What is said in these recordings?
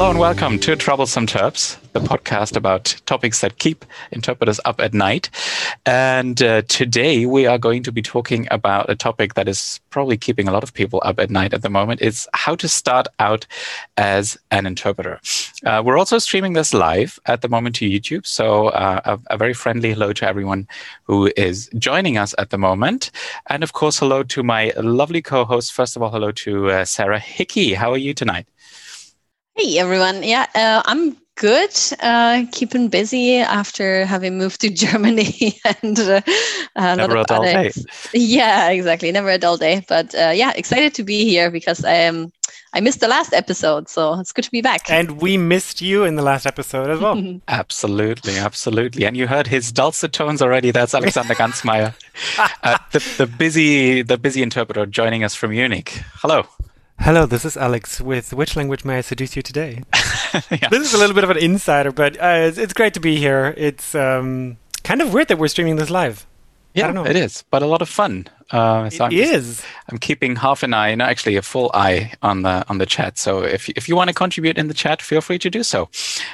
Hello and welcome to Troublesome Terps, the podcast about topics that keep interpreters up at night. And uh, today we are going to be talking about a topic that is probably keeping a lot of people up at night at the moment. It's how to start out as an interpreter. Uh, we're also streaming this live at the moment to YouTube. So uh, a, a very friendly hello to everyone who is joining us at the moment. And of course, hello to my lovely co-host. First of all, hello to uh, Sarah Hickey. How are you tonight? Hey everyone. Yeah, uh, I'm good. Uh, keeping busy after having moved to Germany and uh, a never a dull day. Yeah, exactly. Never a dull day. But uh, yeah, excited to be here because I am. I missed the last episode, so it's good to be back. And we missed you in the last episode as well. absolutely, absolutely. And you heard his dulcet tones already. That's Alexander Gansmeier, uh, the, the busy, the busy interpreter joining us from Munich. Hello. Hello, this is Alex with Which Language May I Seduce You Today? yeah. This is a little bit of an insider, but uh, it's, it's, great to be here. It's um, kind of weird that we're streaming this live. Yeah, it is, but a lot of fun. Uh, so it I'm is. Just, I'm keeping half an eye, no, actually a full eye on the on the chat. So if if you want to contribute in the chat, feel free to do so.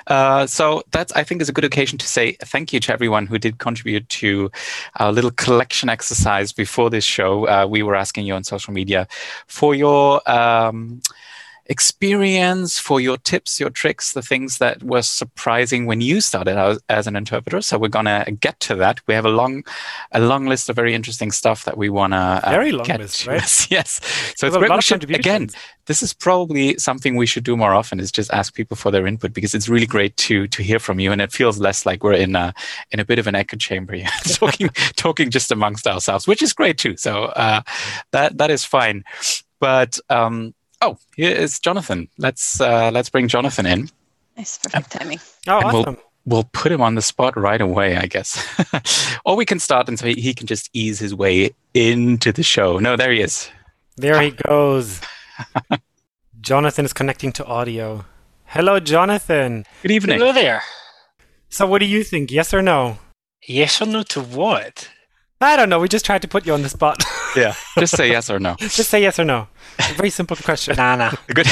Uh, so that's I think is a good occasion to say thank you to everyone who did contribute to our little collection exercise before this show. Uh, we were asking you on social media for your. Um, experience, for your tips, your tricks, the things that were surprising when you started out as an interpreter. So we're gonna get to that. We have a long, a long list of very interesting stuff that we wanna uh, very long list, to. right? yes. So it's great. We should, again, this is probably something we should do more often. Is just ask people for their input because it's really great to to hear from you, and it feels less like we're in a in a bit of an echo chamber, talking talking just amongst ourselves, which is great too. So uh, that that is fine. But um, Oh, here is Jonathan. Let's uh, let's bring Jonathan in. Nice, perfect timing. Oh, and awesome. We'll, we'll put him on the spot right away, I guess. or we can start and so he can just ease his way into the show. No, there he is. There he goes. Jonathan is connecting to audio. Hello, Jonathan. Good evening. Hello there. So, what do you think? Yes or no? Yes or no to what? I don't know. We just tried to put you on the spot. yeah, just say yes or no. just say yes or no. A very simple question. Banana. The good,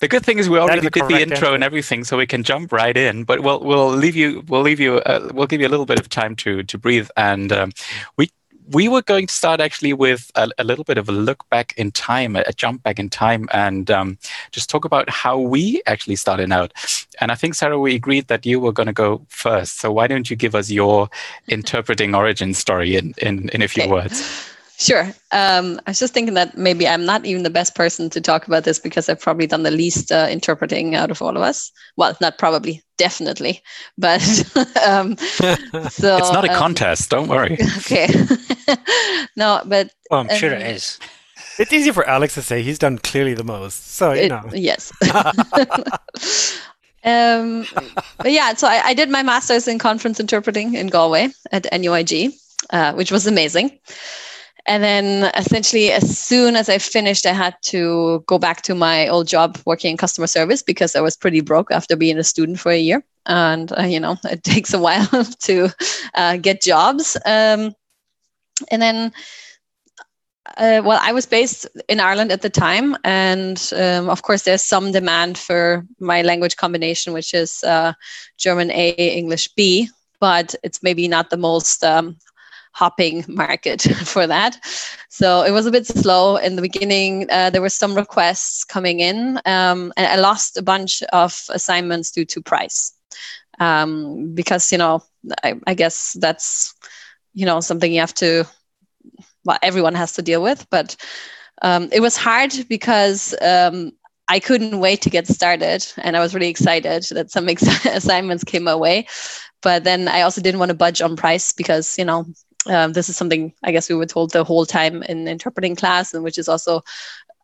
the good thing is we already did the intro answer. and everything, so we can jump right in. But we'll we'll leave you we'll leave you uh, we'll give you a little bit of time to to breathe, and um, we we were going to start actually with a, a, little bit of a look back in time, a, jump back in time, and um, just talk about how we actually started out. And I think, Sarah, we agreed that you were going to go first. So why don't you give us your interpreting origin story in, in, in a few okay. words? Sure. Um, I was just thinking that maybe I'm not even the best person to talk about this because I've probably done the least uh, interpreting out of all of us. Well, not probably, definitely. But um, so it's not a um, contest. Don't worry. Okay. no, but oh, I'm sure it um, is. It's easy for Alex to say he's done clearly the most. So you it, know. Yes. um, but yeah, so I, I, did my master's in conference interpreting in Galway at NUIG, uh, which was amazing. And then essentially, as soon as I finished, I had to go back to my old job working in customer service because I was pretty broke after being a student for a year. And, uh, you know, it takes a while to uh, get jobs. Um, and then, uh, well, I was based in Ireland at the time. And um, of course, there's some demand for my language combination, which is uh, German A, English B but it's maybe not the most um, hopping market for that. So it was a bit slow in the beginning. Uh, there were some requests coming in, um, and I lost a bunch of assignments due to price. Um, because you know, I, I guess that's you know something you have to. Well, everyone has to deal with, but um, it was hard because um, I couldn't wait to get started, and I was really excited that some ex- assignments came my way. But then I also didn't want to budge on price because you know um, this is something I guess we were told the whole time in interpreting class, and which is also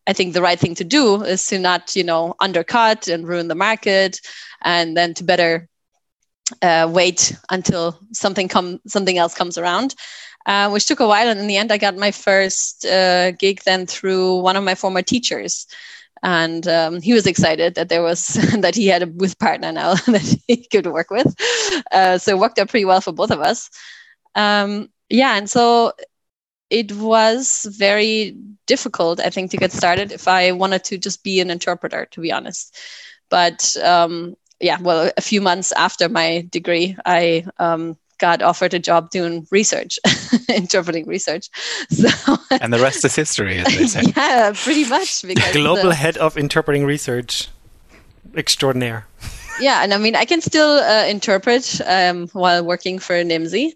I think the right thing to do is to not, you know, undercut and ruin the market, and then to better uh, wait until something come something else comes around, uh, which took a while. And in the end, I got my first uh, gig then through one of my former teachers, and um, he was excited that there was that he had a booth partner now that he could work with. Uh, so it worked out pretty well for both of us. Um, yeah, and so it was very difficult, I think, to get started if I wanted to just be an interpreter, to be honest. but um, yeah, well, a few months after my degree, I um, got offered a job doing research, interpreting research. So and the rest is history, as they say. yeah, pretty much. Because global the, head of interpreting research, extraordinaire. yeah, and I mean, I can still uh, interpret um, while working for Nimdzi.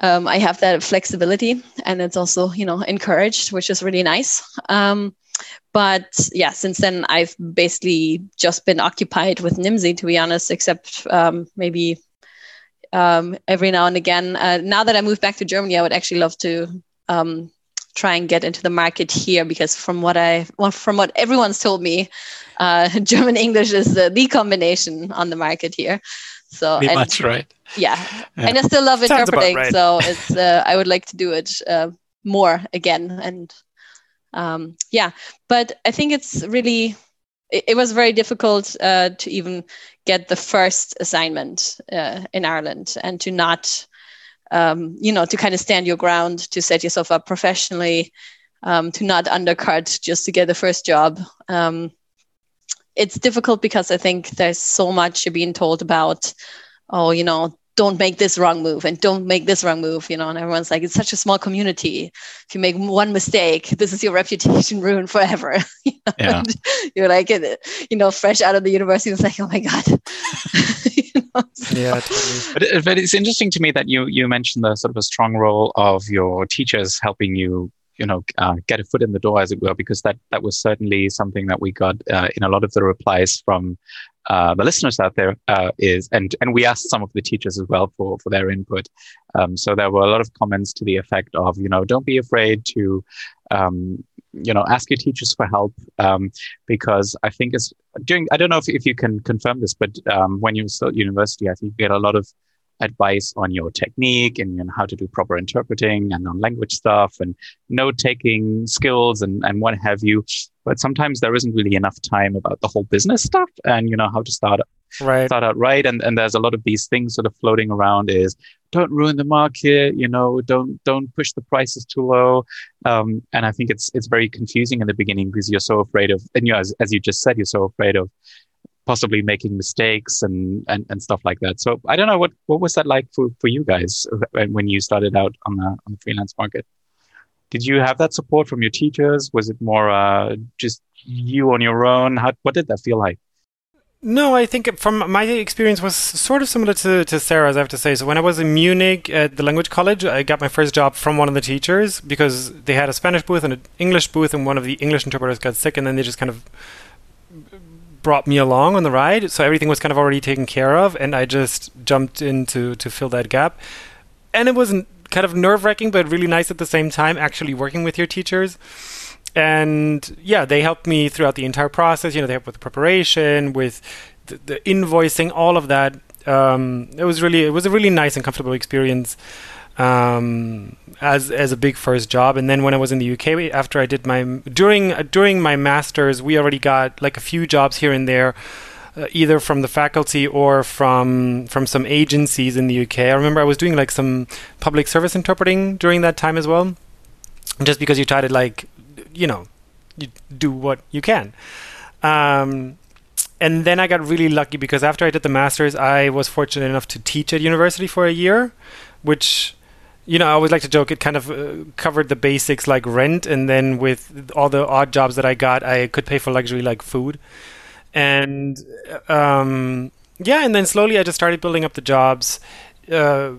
Um, I have that flexibility, and it's also, you know, encouraged, which is really nice. Um, but yeah, since then I've basically just been occupied with Nimdzi, to be honest, except um, maybe um, every now and again. Uh, now that I moved back to Germany, I would actually love to um, try and get into the market here because from what I well, from what everyone's told me, uh, German English is the, the combination on the market here. So Pretty and, much right. Yeah. yeah. and I still love interpreting. Right. So it's uh, I would like to do it uh, more again and um, yeah. But I think it's really it, it was very difficult uh, to even get the first assignment uh, in Ireland and to not, um, you know, to kind of stand your ground, to set yourself up professionally, um, to not undercut just to get the first job. Um, it's difficult because I think there's so much you're being told about, oh, you know, don't make this wrong move and don't make this wrong move, you know, and everyone's like, it's such a small community. If you make one mistake, this is your reputation ruined forever. you know? yeah. You're like, you know, fresh out of the university, it's like, oh my God. you know? Yeah, totally. But, it, but it's interesting to me that you, you mentioned the sort of a strong role of your teachers helping you you know uh, get a foot in the door as it were because that that was certainly something that we got uh, in a lot of the replies from uh, the listeners out there uh, is, and and we asked some of the teachers as well for for their input. Um, so there were a lot of comments to the effect of, you know, don't be afraid to, um, you know, ask your teachers for help um, because I think it's during. I don't know if if you can confirm this, but um, when you're still at university, I think you get a lot of advice on your technique and you know, how to do proper interpreting and on language stuff and note taking skills and, and what have you. But sometimes there isn't really enough time about the whole business stuff and you know how to start right. start out right. And and there's a lot of these things sort of floating around is don't ruin the market, you know, don't don't push the prices too low. Um, and I think it's it's very confusing in the beginning because you're so afraid of and you know, as, as you just said, you're so afraid of possibly making mistakes and, and, and stuff like that. So I don't know what, what was that like for, for you guys when you started out on the, on the freelance market? Did you have that support from your teachers? Was it more uh, just you on your own? How, what did that feel like? No, I think from my experience was sort of similar to, to Sarah's, I have to say. So when I was in Munich at the language college, I got my first job from one of the teachers because they had a Spanish booth and an English booth, and one of the English interpreters got sick, and then they just kind of brought me along on the ride, so everything was kind of already taken care of, and I just jumped in to, to fill that gap. And it was kind of nerve wracking, but really nice at the same time, actually working with your teachers. And yeah, they helped me throughout the entire process. You know, they helped with the preparation, with the, the invoicing, all of that. Um, it was really, it was a really nice and comfortable experience um, as as a big first job. And then when I was in the UK, after I did my during during my masters, we already got like a few jobs here and there. Uh, either from the faculty or from from some agencies in the UK. I remember I was doing like some public service interpreting during that time as well, just because you try to like, you know, you do what you can. Um, and then I got really lucky because after I did the masters, I was fortunate enough to teach at university for a year, which you know, I always like to joke. It kind of uh, covered the basics like rent, and then with all the odd jobs that I got, I could pay for luxury like food, and um, yeah, and then slowly I just started building up the jobs. Uh,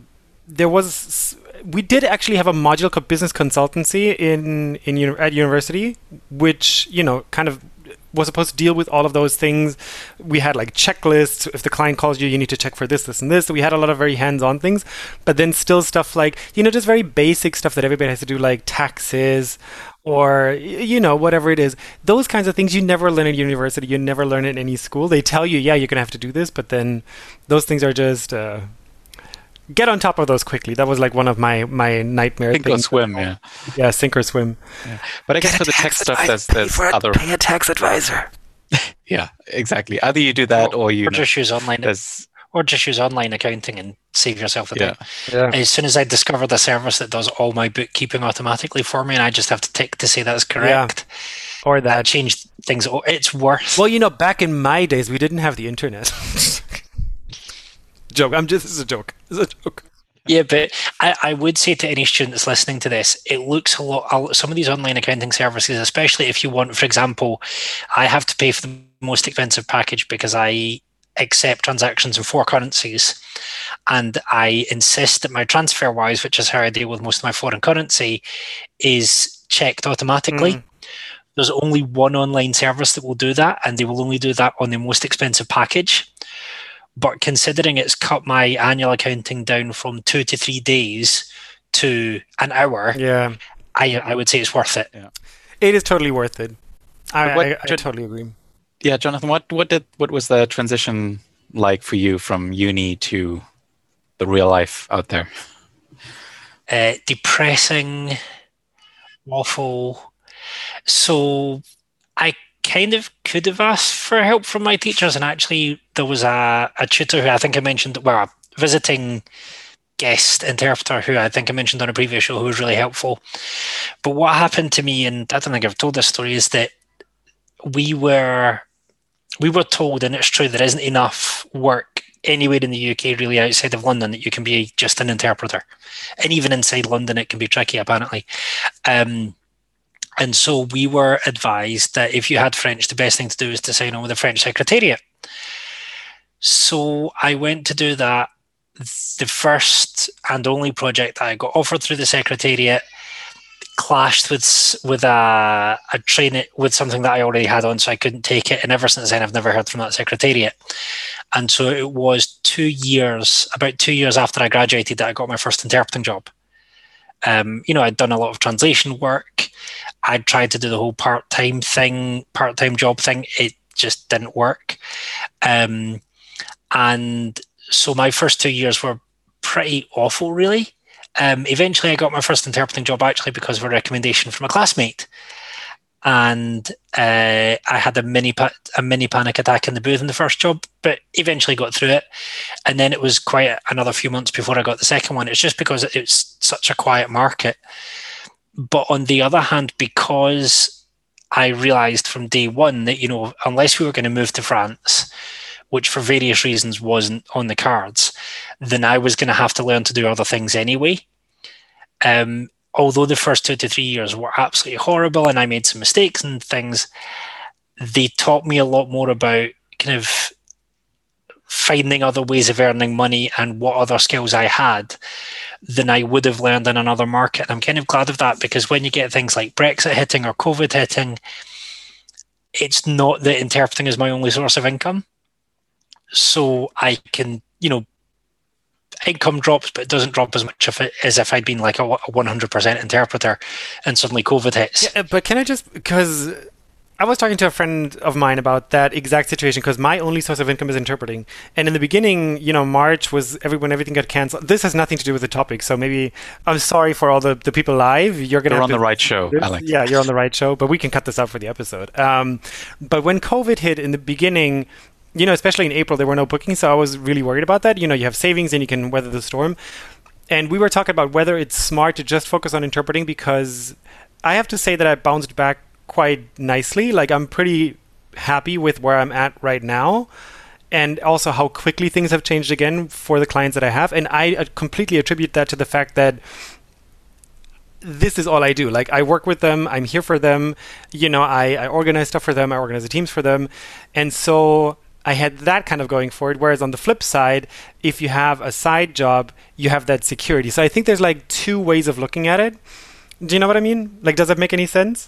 there was we did actually have a module called business consultancy in in at university, which you know kind of was supposed to deal with all of those things. We had like checklists. If the client calls you, you need to check for this, this, and this. So we had a lot of very hands-on things, but then still stuff like you know just very basic stuff that everybody has to do, like taxes or you know whatever it is. Those kinds of things you never learn at university. You never learn in any school. They tell you, yeah, you're gonna have to do this, but then those things are just. Uh, get on top of those quickly. That was like one of my my nightmare sink things. or swim, yeah. Yeah, sink or swim. Yeah. But I guess for the tech stuff, there's there's for other. Pay a tax advisor. yeah, exactly. Either you do that, or, or you or just use online. There's or just use online accounting and save yourself a Yeah. time. Yeah. As soon as I discovered a service that does all my bookkeeping automatically for me, and I just have to tick to say that's correct, Or that that. changed things. It's worse. Well, you know, back in my days, we didn't have the internet. joke. I'm just. It's a joke. It's a joke. Yeah, but I, I would say to any student that's listening to this, it looks a lot. Some of these online accounting services, especially if you want, for example, I have to pay for the most expensive package because I accept transactions in four currencies, and I insist that my TransferWise, which is how I deal with most of my foreign currency, is checked automatically. Mm. There's only one online service that will do that, and they will only do that on the most expensive package. But considering it's cut my annual accounting down from two to three days to an hour, Yeah. I I would say it's worth it. Yeah. It is totally worth it. I, what I, I should- totally agree. Yeah, Jonathan, what what did what was the transition like for you from uni to the real life out there? Uh, depressing, awful. So I kind of could have asked for help from my teachers, and actually there was a, a tutor who I think I mentioned, well, a visiting guest interpreter who I think I mentioned on a previous show who was really helpful. But what happened to me, and I don't think I've told this story, is that we were we were told, and it's true, there isn't enough work anywhere in the UK really outside of London that you can be just an interpreter. And even inside London it can be tricky apparently. Um, and so we were advised that if you had French, the best thing to do is to sign on with the French Secretariat. So I went to do that. The first and only project I got offered through the Secretariat clashed with with a a train with something that I already had on, so I couldn't take it. And ever since then, I've never heard from that Secretariat. And so it was two years, about two years after I graduated, that I got my first interpreting job. Um, you know, I'd done a lot of translation work. I'd tried to do the whole part time thing, part time job thing. It just didn't work. Um, and so my first two years were pretty awful, really. Um, eventually, I got my first interpreting job actually because of a recommendation from a classmate, and uh, I had a mini pa- a mini panic attack in the booth in the first job, but eventually got through it. And then it was quite another few months before I got the second one. It's just because it's such a quiet market. But on the other hand, because I realised from day one that you know unless we were going to move to France, which for various reasons wasn't on the cards, then I was going to have to learn to do other things anyway. Um, although the first two to three years were absolutely horrible and I made some mistakes and things, they taught me a lot more about kind of finding other ways of earning money and what other skills I had than I would have learned in another market. And I'm kind of glad of that because when you get things like Brexit hitting or COVID hitting, it's not that interpreting is my only source of income. So I can, you know, income drops, but it doesn't drop as much it, as if I'd been like a, a 100% interpreter and suddenly COVID hits. Yeah, but can I just because I was talking to a friend of mine about that exact situation because my only source of income is interpreting, and in the beginning, you know, March was every when everything got canceled. This has nothing to do with the topic, so maybe I'm sorry for all the, the people live. You're gonna You're on to- the right show, Alex. Yeah, you're on the right show, but we can cut this out for the episode. Um, but when COVID hit in the beginning, you know, especially in April, there were no bookings, so I was really worried about that. You know, you have savings and you can weather the storm. And we were talking about whether it's smart to just focus on interpreting because I have to say that I bounced back quite nicely. Like I'm pretty happy with where I'm at right now. And also how quickly things have changed again for the clients that I have. And I uh, completely attribute that to the fact that this is all I do. Like I work with them, I'm here for them. You know, I, I organize stuff for them, I organize the teams for them. And so I had that kind of going for it. Whereas on the flip side, if you have a side job, you have that security. So I think there's like two ways of looking at it. Do you know what I mean? Like, does that make any sense?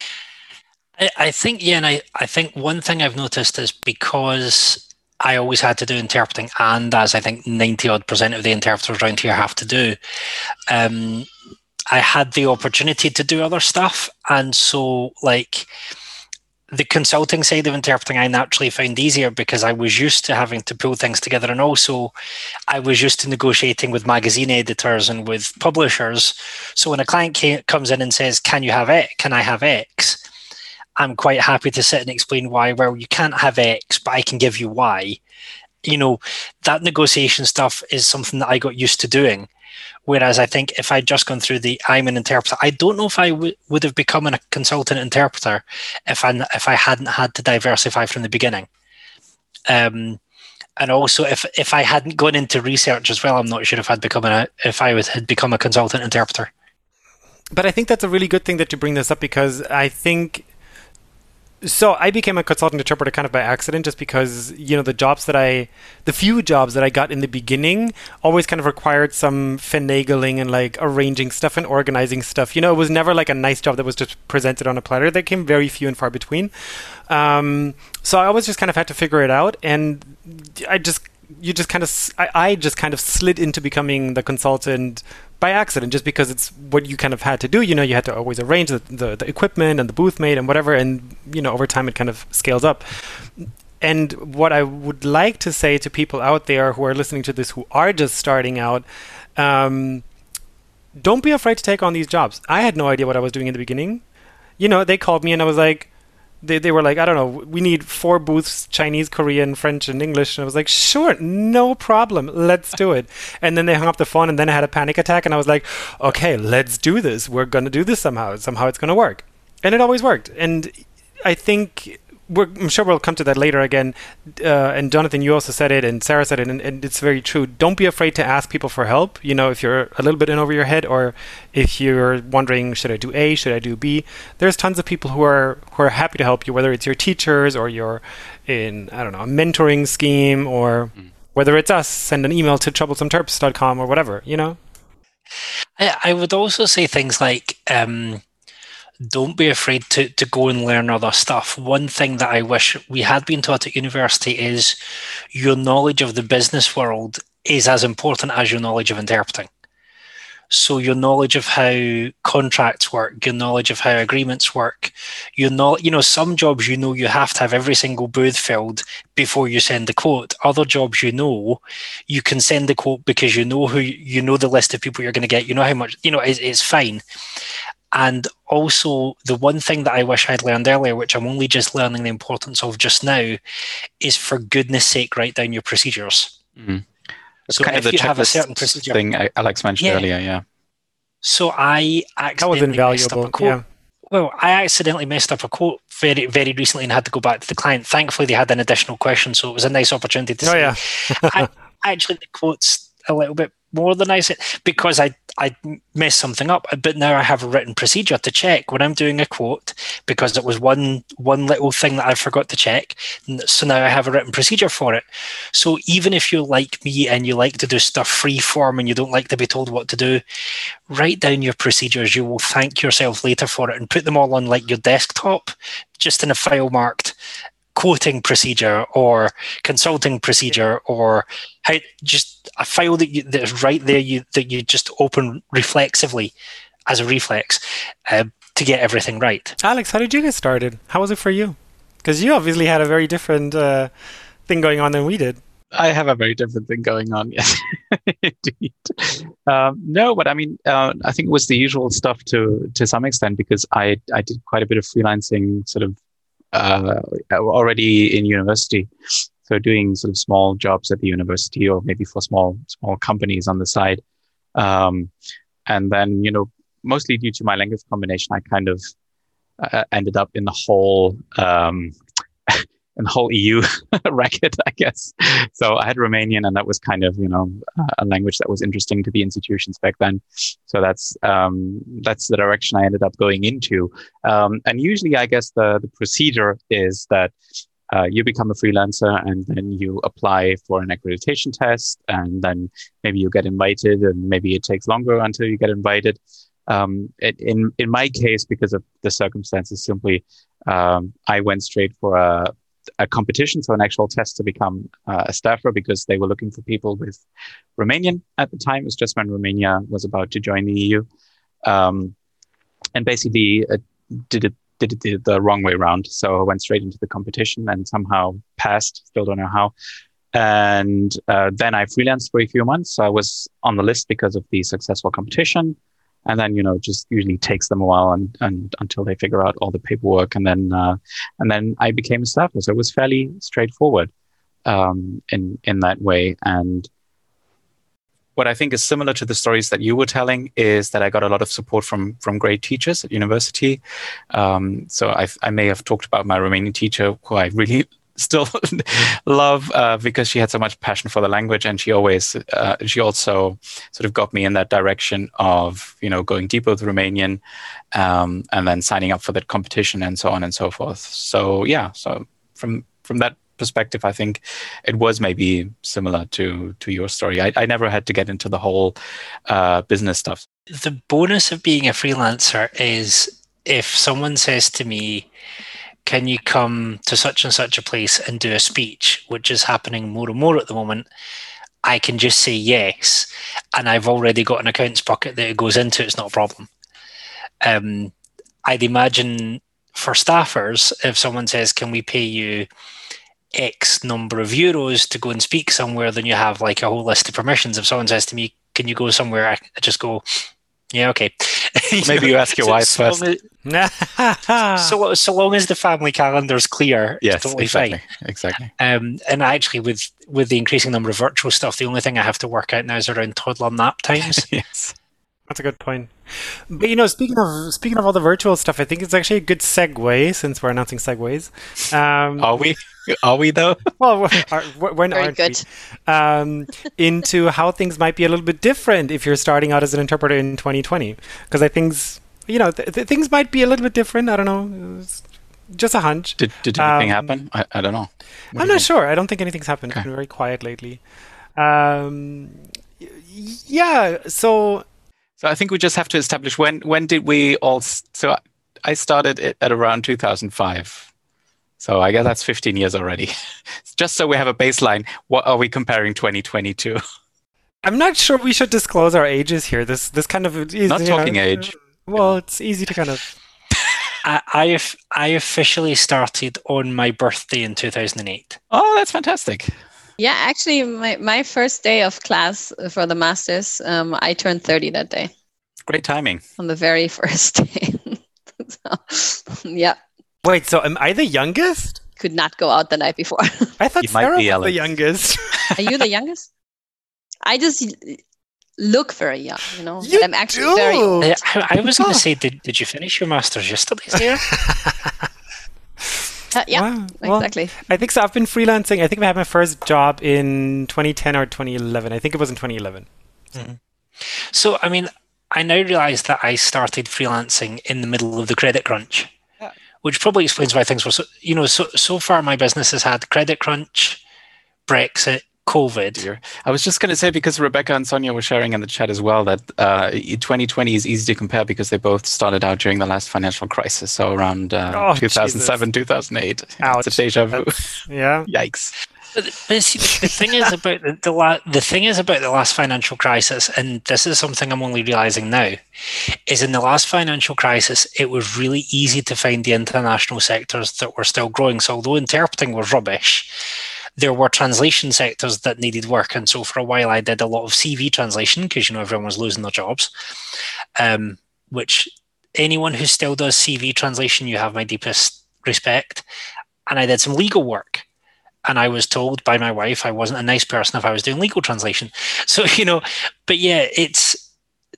I, I think, yeah, and I, I think one thing I've noticed is because I always had to do interpreting, and as I think 90 odd percent of the interpreters around here have to do, um, I had the opportunity to do other stuff. And so, like, the consulting side of interpreting, I naturally found easier because I was used to having to pull things together. And also, I was used to negotiating with magazine editors and with publishers. So, when a client ca- comes in and says, Can you have X? Can I have X? I'm quite happy to sit and explain why. Well, you can't have X, but I can give you Y. you know, that negotiation stuff is something that I got used to doing. Whereas I think if I'd just gone through the I'm an interpreter, I don't know if I w- would have become a consultant interpreter if I if I hadn't had to diversify from the beginning. Um, and also if if I hadn't gone into research as well, I'm not sure if I'd become a if I would had become a consultant interpreter. But I think that's a really good thing that you bring this up because I think so I became a consultant interpreter kind of by accident, just because you know the jobs that I, the few jobs that I got in the beginning, always kind of required some finagling and like arranging stuff and organizing stuff. You know, it was never like a nice job that was just presented on a platter. They came very few and far between. Um, so I always just kind of had to figure it out, and I just you just kind of I, I just kind of slid into becoming the consultant by accident just because it's what you kind of had to do. You know you had to always arrange the, the, the equipment and the booth mate and whatever and you know over time it kind of scales up. And what i would like to say to people out there who are listening to this who are just starting out um, don't be afraid to take on these jobs. I had no idea what i was doing in the beginning. You know they called me and i was like they, they were like, I don't know, we need four booths, Chinese, Korean, French, and English. And I was like, sure, no problem, let's do it. And then they hung up the phone, and then I had a panic attack, and I was like, okay, let's do this. We're going to do this somehow. Somehow it's going to work. And it always worked. And I think I'm sure we'll come to that later again. Uh, and Jonathan, you also said it, and Sarah said it, and, and, it's very true. Don't be afraid to ask people for help. You know, if you're a little bit in over your head, or if you're wondering, should I do A, should I do B? There's tons of people who are who are happy to help you, whether it's your teachers or you're in I don't know a mentoring scheme, or mm. whether it's us. Send an email to troublesometerps.com or whatever. You know. I, I would also say things like. Um, don't be afraid to, to go and learn other stuff. One thing that I wish we had been taught at university is your knowledge of the business world is as important as your knowledge of interpreting. So your knowledge of how contracts work, your knowledge of how agreements work, you know, you know, some jobs you know you have to have every single booth filled before you send the quote. Other jobs you know you can send the quote because you know who you know the list of people you're going to get. You know how much you know. It's, it's fine. And also, the one thing that I wish I'd learned earlier, which I'm only just learning the importance of just now, is for goodness sake, write down your procedures. Mm-hmm. So kind if of the you have a certain procedure thing Alex mentioned yeah. earlier, yeah. So I accidentally that was invaluable. Yeah. Well, I accidentally messed up a quote very, very recently and had to go back to the client. Thankfully, they had an additional question, so it was a nice opportunity to. Oh yeah. I, actually, the quote's a little bit more than I said because I I messed something up. But now I have a written procedure to check when I'm doing a quote because it was one one little thing that I forgot to check. So now I have a written procedure for it. So even if you're like me and you like to do stuff free form and you don't like to be told what to do, write down your procedures. You will thank yourself later for it and put them all on like your desktop, just in a file marked quoting procedure or consulting procedure or how just a file that you that's right there you that you just open reflexively as a reflex uh, to get everything right. Alex, how did you get started? How was it for you? Because you obviously had a very different uh, thing going on than we did. I have a very different thing going on. Yes, indeed. Um, no, but I mean, uh, I think it was the usual stuff to to some extent because I I did quite a bit of freelancing, sort of uh, already in university. Doing sort of small jobs at the university or maybe for small small companies on the side. Um, and then you know mostly due to my language combination, I kind of uh, ended up in the whole um, in the whole EU racket, I guess. So I had Romanian, and that was kind of you know a language that was interesting to the institutions back then. So that's um, that's the direction I ended up going into. Um, and usually, I guess the the procedure is that. Uh, you become a freelancer and then you apply for an accreditation test and then maybe you get invited and maybe it takes longer until you get invited um, in in my case because of the circumstances simply um, I went straight for a a competition, so an actual test to become uh, a staffer because they were looking for people with Romanian at the time. It was just when Romania was about to join the EU. Um, and basically uh, did it did it the wrong way around. So I went straight into the competition and somehow passed. Still don't know how. And uh, then I freelanced for a few months. So I was on the list because of the successful competition and then you know just usually takes them a while and, and until they figure out all the paperwork and then uh, and then I became a staffer so it was fairly straightforward um, in in that way. And what I think is similar to the stories that you were telling is that I got a lot of support from from great teachers at university. Um, so I, I may have talked about my Romanian teacher, who I really still love uh, because she had so much passion for the language, and she always uh, she also sort of got me in that direction of you know going deeper with Romanian, um, and then signing up for that competition and so on and so forth. So yeah, so from from that perspective, I think it was maybe similar to to your story. I, I never had to get into the whole uh, business stuff. The bonus of being a freelancer is if someone says to me, "Can you come to such and such a place and do a speech?" which is happening more and more at the moment. I can just say yes, and I've already got an accounts bucket that it goes into. It's not a problem. Um, I'd imagine for staffers, if someone says, "Can we pay you X number of euros to go and speak somewhere, then you have like a whole list of permissions. If someone says to me, "Can you go somewhere?" I just go, "Yeah, okay." Maybe you ask your wife so first. Long as, so, so long as the family calendar is clear, yes, it's totally exactly, fine. exactly. Um, and actually, with with the increasing number of virtual stuff, the only thing I have to work out now is around toddler nap times. yes. That's a good point. But you know, speaking of speaking of all the virtual stuff, I think it's actually a good segue since we're announcing segues. Um, Are we? Are we though? well, are, when Very aren't good. we? Um, into how things might be a little bit different if you're starting out as an interpreter in 2020, because I think you know th- th- things might be a little bit different. I don't know. Just a hunch. Did Did anything Um, happen? I, I don't know. What I'm you not think? sure. I don't think anything's happened. Okay. It's been very quiet lately. Um, y- yeah. So So I think we just have to establish when when did we all? So I started it at around 2005. So I guess that's 15 years already. just so we have a baseline. What are we comparing 2022? I'm not sure we should disclose our ages here. This this kind of is Not you know, talking age. Well, it's easy to kind of. I, I I officially started on my birthday in 2008. Oh, that's fantastic. Yeah, actually, my, my first day of class for the masters, um, I turned 30 that day Great timing. on the very first day. so, yeah, Wait, so am I the youngest? could not go out the night before. I thought You might Sarah be, was the youngest. Are you the youngest? I just look very young, you know. You I'm actually very do. old. Uh, I, I was going to say, did, did you finish your masters yesterday, Sarah? Uh, yeah, Wow. Well, exactly. I think so. I've been freelancing. I think I had my first job in 2010 or 2011. I think it was in 2011. so, I mean, I now realise that I started freelancing in the middle of the credit crunch, Yeah. which probably explains why things were so. You know, so so far my business has had credit crunch, Brexit, COVID. Dear. I was just going to say because Rebecca and Sonia were sharing in the chat as well that uh, 2020 is easy to compare because they both started out during the last financial crisis, so around uh, Oh, 2007, 2008. Ouch. It's a deja vu. That's- yeah. Yikes. But, but see, the thing is about the, the la- the thing is about the last financial crisis, and this is something I'm only realizing now, is in the last financial crisis, it was really easy to find the international sectors that were still growing. So although interpreting was rubbish, there were translation sectors that needed work, and so for a while I did a lot of CV translation because you know everyone was losing their jobs. Um, which anyone who still does CV translation, you have my deepest respect. And I did some legal work and I was told by my wife I wasn't a nice person if I was doing legal translation. So, you know, but yeah, it's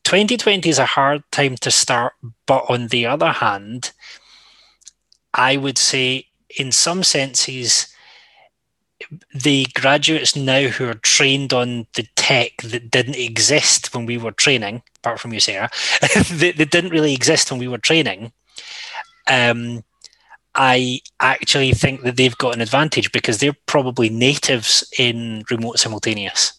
2020 is a hard time to start. But on the other hand, I would say, in some senses, the graduates now who are trained on the tech that didn't exist when we were training, apart from you, Sarah, that, didn't really exist when we were training. Um, I actually think that they've got an advantage because they're probably natives in remote simultaneous.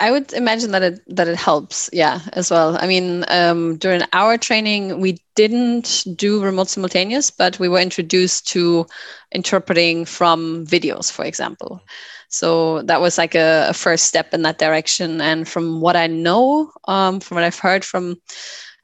I would imagine that it that it helps, yeah, as well. I mean, um, during our training, we didn't do remote simultaneous, but we were introduced to interpreting from videos, for example. So that was like a, a first step in that direction. And from what I know, um, from what I've heard from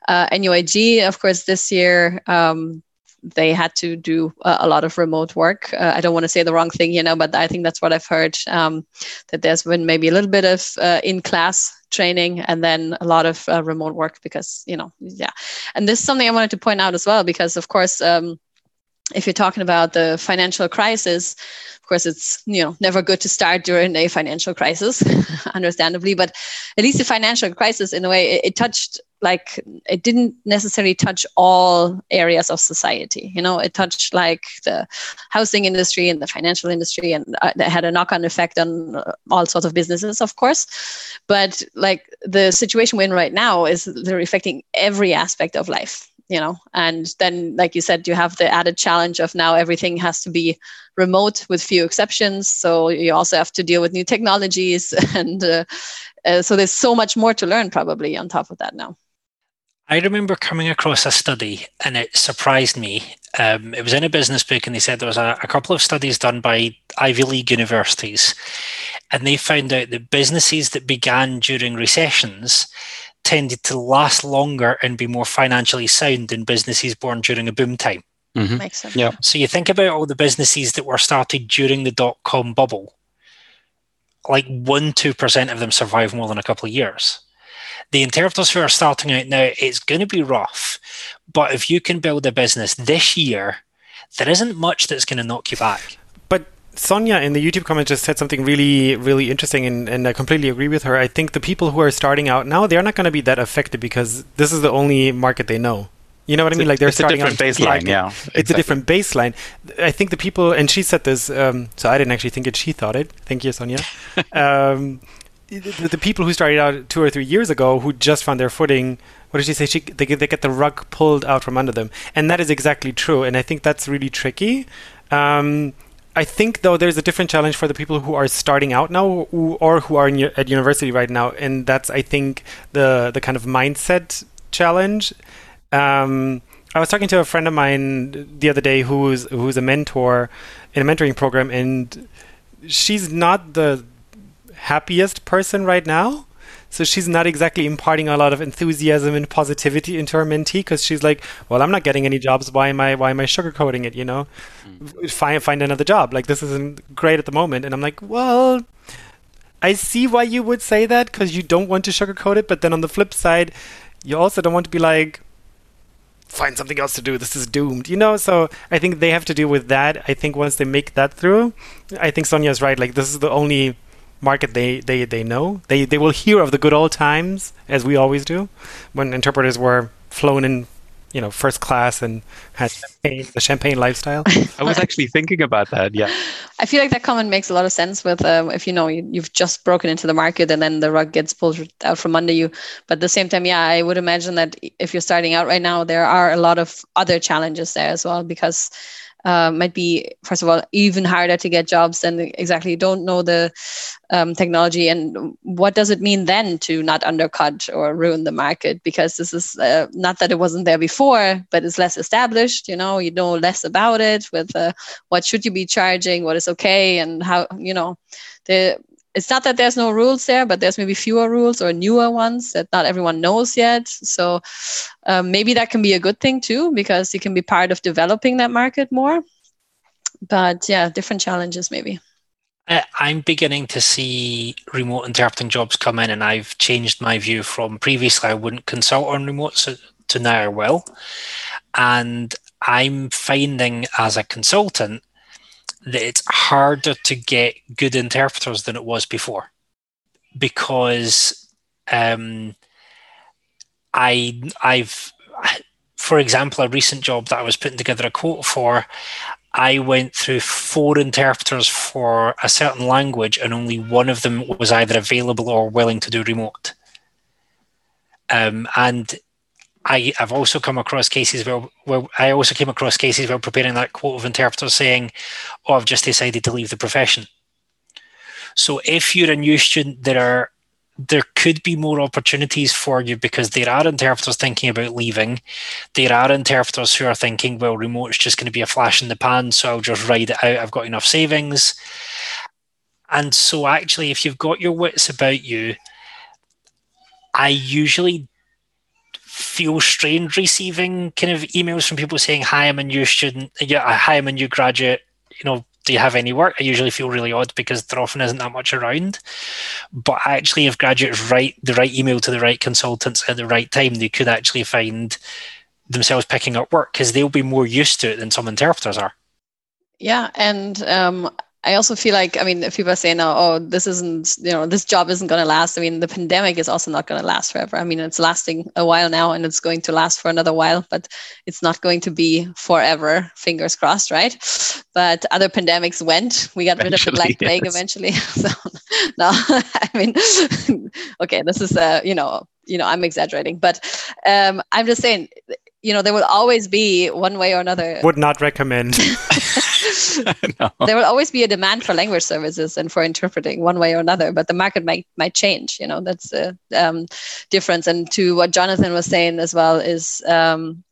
uh, NUIG, of course, this year um, they had to do a, a lot of remote work. Uh, I don't want to say the wrong thing, you know, but I think that's what I've heard. Um, that there's been maybe a little bit of uh, in-class training and then a lot of uh, remote work because you know, yeah. And this is something I wanted to point out as well because, of course. Um, if you're talking about the financial crisis, of course, it's you know never good to start during a financial crisis, understandably. But at least the financial crisis, in a way, it, it, touched like it didn't necessarily touch all areas of society. You know, it touched like the housing industry and the financial industry, and uh, that had a knock-on effect on uh, all sorts of businesses, of course. But like the situation we're in right now is they're affecting every aspect of life you know and then like you said you have the added challenge of now everything has to be remote with few exceptions so you also have to deal with new technologies and uh, uh, so there's so much more to learn probably on top of that now I remember coming across a study and it surprised me. Um, it was in a business book, and they said there was a, a, couple of studies done by Ivy League universities, and they found out that businesses that began during recessions tended to last longer and be more financially sound than businesses born during a boom time. Mm-hmm. Makes sense. Yeah. So you think about all the businesses that were started during the dot com bubble, like one, two percent of them survive more than a couple of years. The interpreters who are starting out now, it's going to be rough. But if you can build a business this year, there isn't much that's going to knock you back. Sonia in the YouTube comment just said something really, really interesting, and, and I completely agree with her. I think the people who are starting out now, they're not going to be that affected because this is the only market they know. You know what it's I mean? Like they're it's starting a different out, baseline, yeah. Exactly. It's a different baseline. I think the people, and she said this, um, so I didn't actually think it. She thought it. Thank you, Sonia. um, the, the, people who started out two or three years ago, who just found their footing, what did she say? She, they, they get the rug pulled out from under them, and that is exactly true. And I think that's really tricky. Um, I think though there's a different challenge for the people who are starting out now or who are at university right now, and that's I think the the kind of mindset challenge. Um, I was talking to a friend of mine the other day who's who's a mentor in a mentoring program, and she's not the happiest person right now. So she's not exactly imparting a lot of enthusiasm and positivity into her mentee because she's like, "Well, I'm not getting any jobs. Why am I? Why am I sugarcoating it? You know, mm. find find another job. Like this isn't great at the moment." And I'm like, "Well, I see why you would say that because you don't want to sugarcoat it, but then on the flip side, you also don't want to be like." find something else to do. This is doomed, you know. So I think they have to deal with that. I think once they make that through, I think Sonia's right. Like this is the only market they, they, they know. They they will hear of the good old times as we always do, when interpreters were flown in, you know, first class and had champagne, the champagne lifestyle. I was actually thinking about that. Yeah, I feel like that comment makes a lot of sense with um, if you know you, you've just broken into the market and then the rug gets pulled out from under you. But at the same time, yeah, I would imagine that if you're starting out right now, there are a lot of other challenges there as well because uh, might be first of all even harder to get jobs and exactly don't know the um, technology. And what does it mean then to not undercut or ruin the market? Because this is uh, not that it wasn't there before but it's less established you know you know less about it with uh, what should you be charging what is okay and how you know the it's not that there's no rules there, but there's maybe fewer rules or newer ones that not everyone knows yet. So um, maybe that can be a good thing too, because you can be part of developing that market more. But yeah, different challenges maybe. I'm beginning to see remote interpreting jobs come in, and I've changed my view from previously I wouldn't consult on remote to now I will. And I'm finding as a consultant that it's harder to get good interpreters than it was before. Because um, I I've for example a recent job that I was putting together a quote for I went through four interpreters for a certain language and only one of them was either available or willing to do remote. Um, and I have also come across cases where, where I also came across cases where preparing that quote of interpreters saying, "Oh, I've just decided to leave the profession." So if you're a new student, there are there could be more opportunities for you because there are interpreters thinking about leaving. There are interpreters who are thinking, well, remote's just going to be a flash in the pan, so I'll just ride it out. I've got enough savings. And so, actually, if you've got your wits about you, I usually feel strained receiving kind of emails from people saying, "Hi, I'm a new student. Yeah, hi, I'm a new graduate. You know, do you have any work?" I usually feel really odd because there often isn't that much around. But actually, if graduates write the right email to the right consultants at the right time, they could actually find themselves picking up work because they'll be more used to it than some interpreters are. Yeah, and um, I also feel like, I mean, if people are saying, oh, oh this isn't, you know, this job isn't going to last. I mean, the pandemic is also not going to last forever. I mean, it's lasting a while now and it's going to last for another while, but it's not going to be forever, fingers crossed, right? But other pandemics went. We got rid of the Black Plague yes. eventually. so, no, I mean, okay, this is, uh, you know, you know, I'm exaggerating, but um, I'm just saying, you know, there will always be one way or another. Would not recommend. no. There will always be a demand for language services and for interpreting one way or another, but the market might might change. You know, that's the um, difference. And to what Jonathan was saying as well is um,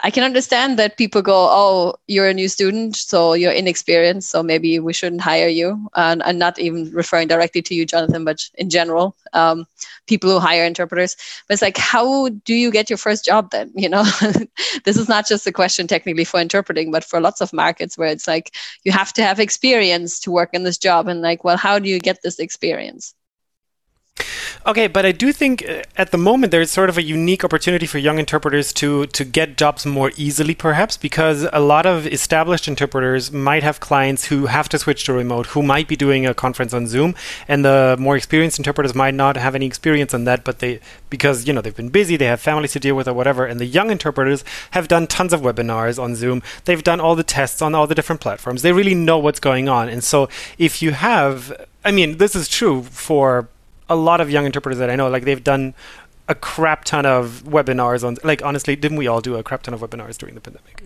I can understand that people go, "Oh, you're a new student, so you're inexperienced, so maybe we shouldn't hire you." And I'm not even referring directly to you, Jonathan, but in general, um, people who hire interpreters. But it's like, how do you get your first job then? You know, this is not just a question technically for interpreting, but for lots of markets where it's like you have to have experience to work in this job, and like, well, how do you get this experience? Okay, but I do think uh, at the moment there's sort of a unique opportunity for young interpreters to to get jobs more easily, perhaps because a lot of established interpreters might have clients who have to switch to remote, who might be doing a conference on Zoom, and the more experienced interpreters might not have any experience on that, but they because you know they've been busy, they have families to deal with or whatever, and the young interpreters have done tons of webinars on Zoom. They've done all the tests on all the different platforms. They really know what's going on, and so if you have I mean, this is true for a lot of young interpreters that I know, like they've done a crap ton of webinars on. Like honestly, didn't we all do a crap ton of webinars during the pandemic?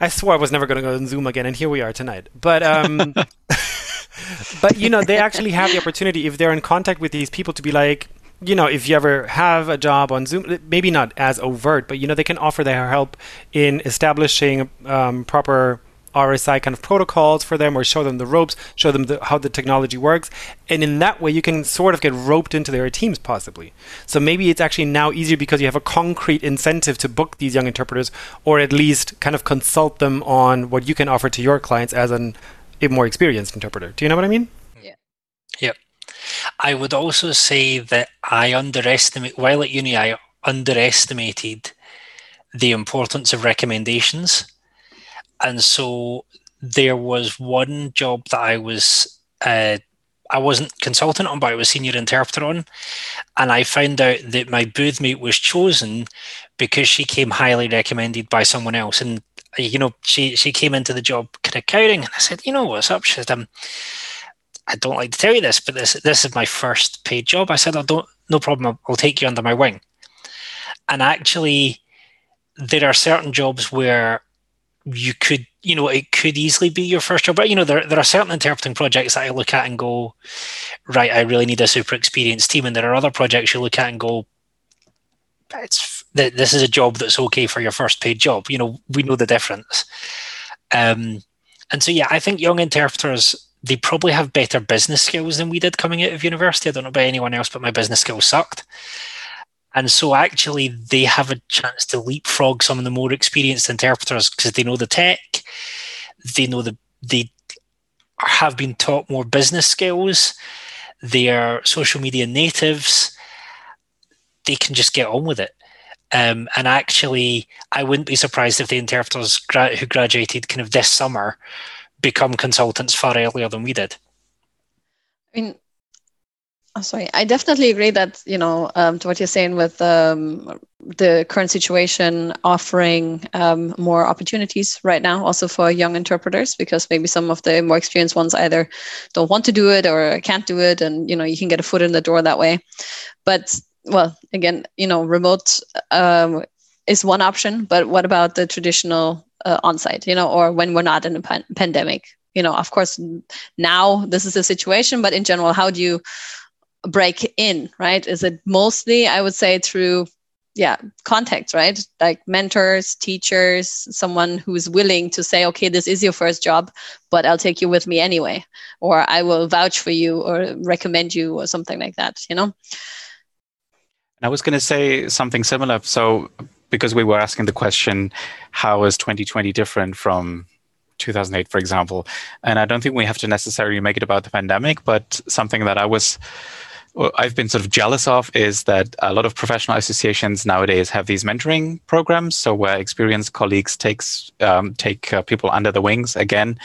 I swore I was never going to go on Zoom again, and here we are tonight. But um, but you know, they actually have the opportunity if they're in contact with these people to be like, you know, if you ever have a job on Zoom, maybe not as overt, but you know, they can offer their help in establishing um, proper RSI kind of protocols for them or show them the ropes, show them the, how the technology works. And in that way, you can sort of get roped into their teams possibly. So maybe it's actually now easier because you have a concrete incentive to book these young interpreters or at least kind of consult them on what you can offer to your clients as an, a more experienced interpreter. Do you know what I mean? Yeah. Yep. I would also say that I underestimate, while at uni, I underestimated the importance of recommendations and so there was one job that I was uh, I wasn't consultant on, but I was senior interpreter on, and I found out that my booth mate was chosen because she came highly recommended by someone else, and you know she she came into the job kind of cowering, and I said, you know what's up? She said, um, I don't like to tell you this, but this this is my first paid job. I said, I don't, no problem. I'll, I'll take you under my wing. And actually, there are certain jobs where you could, you know, it could easily be your first job. But you know, there there are certain interpreting projects that I look at and go, right, I really need a super experienced team, and there are other projects you look at and go, it's this is a job that's okay for your first paid job. You know, we know the difference. Um, and so yeah, I think young interpreters they probably have better business skills than we did coming out of university. I don't know about anyone else, but my business skills sucked. And so actually they have a chance to leapfrog some of the more experienced interpreters because they know the tech, they know the they have been taught more business skills, they are social media natives, they can just get on with it. Um, and actually, I wouldn't be surprised if the interpreters gra- who graduated kind of this summer become consultants far earlier than we did. I mean, Oh, sorry, I definitely agree that you know um, to what you're saying with um, the current situation offering um, more opportunities right now, also for young interpreters, because maybe some of the more experienced ones either don't want to do it or can't do it, and you know you can get a foot in the door that way. But well, again, you know, remote um, is one option, but what about the traditional uh, on-site? You know, or when we're not in a pan- pandemic? You know, of course, now this is a situation, but in general, how do you break in, right? Is it mostly, I would say, through yeah contacts right? Like mentors teachers someone who's willing to say okay this is your first job but i'll take you with me anyway or i will vouch for you or recommend you or something like that you know? And i was going to say something similar. So because we were asking the question how is 2020 different from 2008 for example? And i don't think we have to necessarily make it about the pandemic but something that i was I've been sort of jealous of is that a lot of professional associations nowadays have these mentoring programs, so where experienced colleagues takes um, take uh, people under the wings again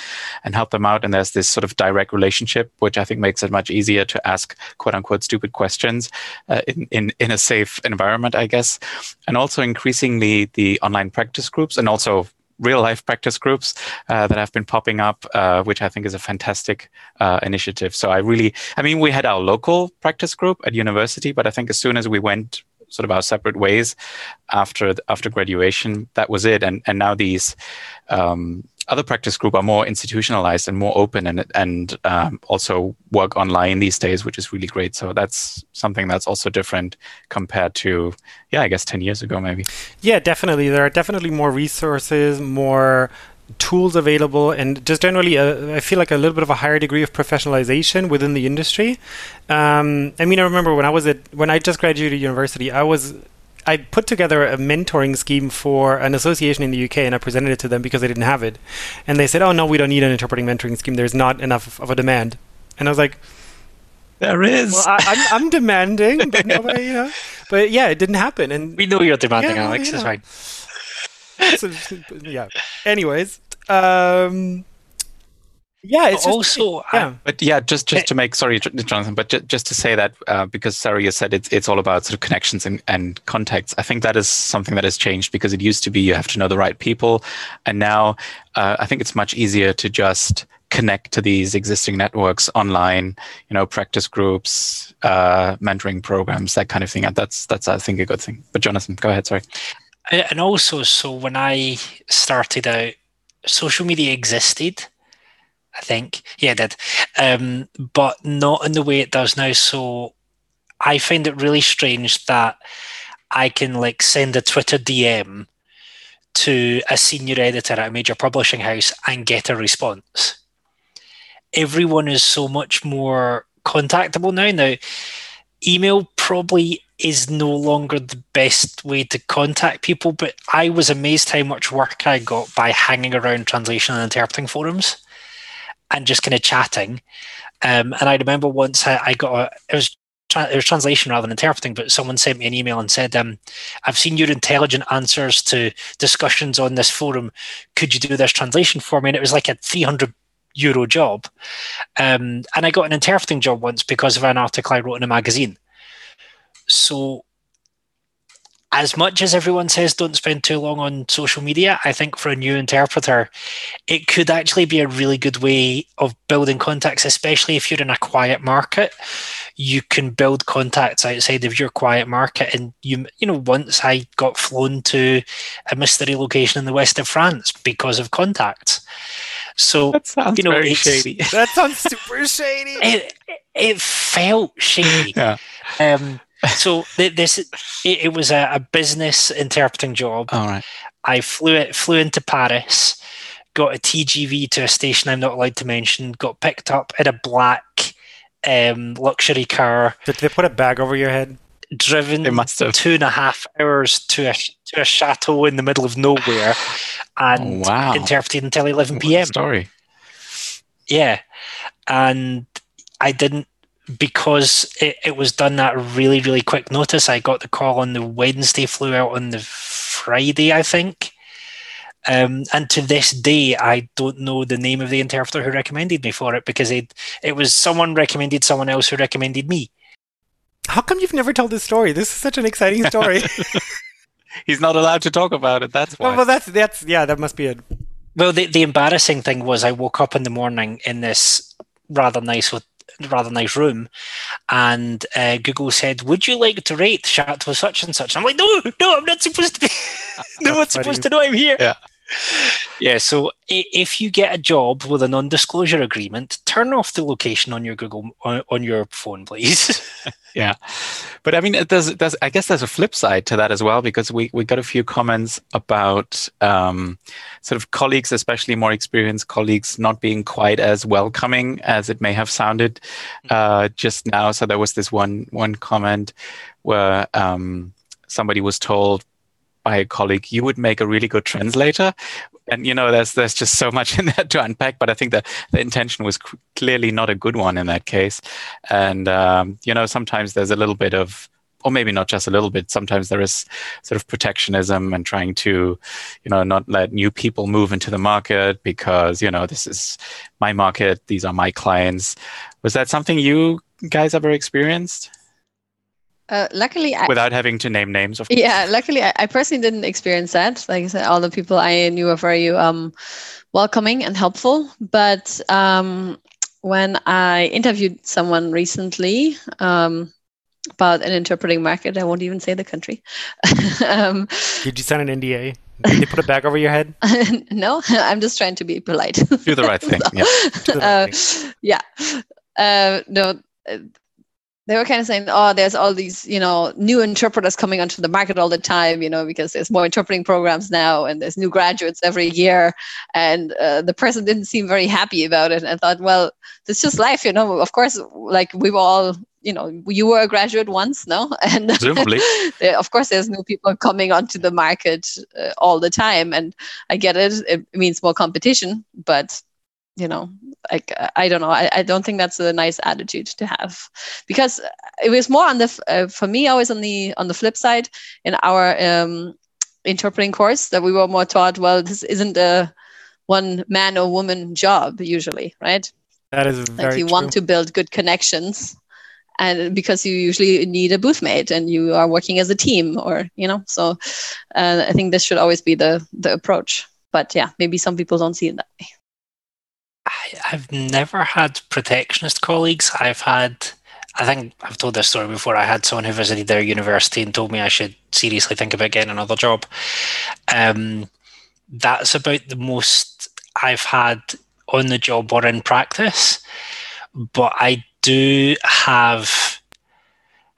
and help them out, and there's this sort of direct relationship, which I think makes it much easier to ask quote unquote stupid questions uh, in, in in a safe environment, I guess, and also increasingly the online practice groups and also real life practice groups uh, that have been popping up, uh, which I think is a fantastic uh, initiative. So I really, I mean, we had our local practice group at university, but I think as soon as we went sort of our separate ways after after graduation, that was it. And and now these um, other practice group are more institutionalized and more open and and um, also work online these days, which is really great. So that's something that's also different compared to yeah, I guess ten years ago maybe. Yeah, definitely. There are definitely more resources, more tools available, and just generally, a, I feel like a little bit of a higher degree of professionalization within the industry. Um, I mean, I remember when I was at when I just graduated university, I was I put together a mentoring scheme for an association in the UK and I presented it to them because they didn't have it. And they said, oh, no, we don't need an interpreting mentoring scheme. There's not enough of a demand. And I was like, there is. Well, I, am I'm, I'm demanding, but nobody, you know. But yeah, it didn't happen. And we know you're demanding, yeah, Alex. It's fine. So, yeah. Anyways, um, yeah, it's also just, yeah. But yeah, just just to make sorry, Jonathan, but just, just to say that uh, because Sarah, you said it's it's all about sort of connections and, and contacts. I think that is something that has changed because it used to be you have to know the right people, and now uh, I think it's much easier to just connect to these existing networks online. You know, practice groups, uh, mentoring programs, that kind of thing. And that's that's I think a good thing. But Jonathan, go ahead. Sorry. And also, so when I started out, social media existed I think. Yeah, it did. Um, but not in the way it does now. So I find it really strange that I can like send a Twitter DM to a senior editor at a major publishing house and get a response. Everyone is so much more contactable now. Now, email probably is no longer the best way to contact people, but I was amazed how much work I got by hanging around translation and interpreting forums and just kind of chatting. Um, and I remember once I, I got a, it was it was translation rather than interpreting, but someone sent me an email and said, um, I've seen your intelligent answers to discussions on this forum. Could you do this translation for me? And it was like a 300 euro job. Um, and I got an interpreting job once because of an article I wrote in a magazine. So as much as everyone says don't spend too long on social media, I think for a new interpreter, it could actually be a really good way of building contacts, especially if you're in a quiet market. You can build contacts outside of your quiet market. And you you know, once I got flown to a mystery location in the west of France because of contacts. So that sounds you know, very shady. that sounds super shady. It, it felt shady. Yeah. Um, so this it, it was a, a, business interpreting job. All right. I flew it flew into Paris, got a TGV to a station I'm not allowed to mention. Got picked up in a black um, luxury car. Did they put a bag over your head? Driven they must have. two and a half hours to a to a chateau in the middle of nowhere, and oh, wow. interpreted until 11 p.m. story. Yeah, and I didn't because it, it was done at really, really quick notice, I got the call on the Wednesday, flew out on the Friday, I think. Um, and to this day, I don't know the name of the interpreter who recommended me for it because it it was someone recommended someone else who recommended me. How come you've never told this story? This is such an exciting story. He's not allowed to talk about it. That's why. Well, well, that's that's yeah, that must be it. Well, the the embarrassing thing was I woke up in the morning in this rather nice rather nice room, and uh, Google said, "Would you like to rate Chateau such and such?" I'm like, "No, no, I'm not supposed to be. no one's supposed to know I'm here." Yeah. Yeah, so if you get a job with a non-disclosure agreement, turn off the location on your Google on your phone, please. yeah, but I mean, there's, there's, I guess there's a flip side to that as well because we we got a few comments about um, sort of colleagues, especially more experienced colleagues, not being quite as welcoming as it may have sounded uh, just now. So there was this one one comment where um, somebody was told by a colleague, you would make a really good translator. And you know, there's there's just so much in there to unpack. But I think that the intention was clearly not a good one in that case. And um, you know, sometimes there's a little bit of or maybe not just a little bit. Sometimes there is sort of protectionism and trying to, you know, not let new people move into the market because you know this is my market. These are my clients. Was that something you guys ever experienced? Uh, luckily, I, without having to name names, of course. Yeah, luckily, I, I, personally didn't experience that. Like I said, all the people I knew were very um, welcoming and helpful. But um, when I interviewed someone recently, um, about an interpreting market. I won't even say the country. um, Did you sign an NDA? Did they put a bag over your head? no, I'm just trying to be polite. Do the right thing. so, yeah. Uh, yeah. Uh, no, uh, they were kind of saying, oh, there's all these, you know, new interpreters coming onto the market all the time, you know, because there's more interpreting programs now and there's new graduates every year. And uh, the person didn't seem very happy about it. And thought, well, it's just life, you know. Of course, like we were all you know you were a graduate once no and presumably of course there's new people coming onto the market uh, all the time and i get it it means more competition but you know like i don't know. I, I don't think that's a nice attitude to have because it was more on the uh, for me always on the on the flip side in our um, interpreting course that we were more taught well this isn't a one man or woman job usually right? That is like you true. want to build good connections and because you usually need a booth mate and you are working as a team or you know so uh, i think this should always be the the approach. But yeah maybe some people don't see it that way I, i've never had protectionist colleagues i've had i think i've told this story before i had someone who visited their university and told me i should seriously think about getting another job um, that's about the most i've had on the job or in practice but i do have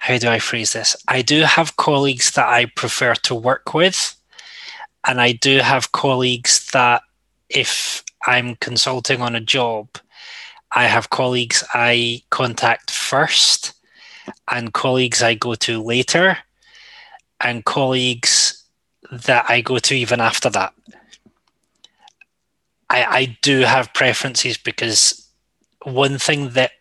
how do I phrase this? I do have colleagues that I prefer to work with, and I do have colleagues that if I'm consulting on a job, I have colleagues I contact first, and colleagues I go to later, and colleagues that I go to even after that. I, I do have preferences because one thing that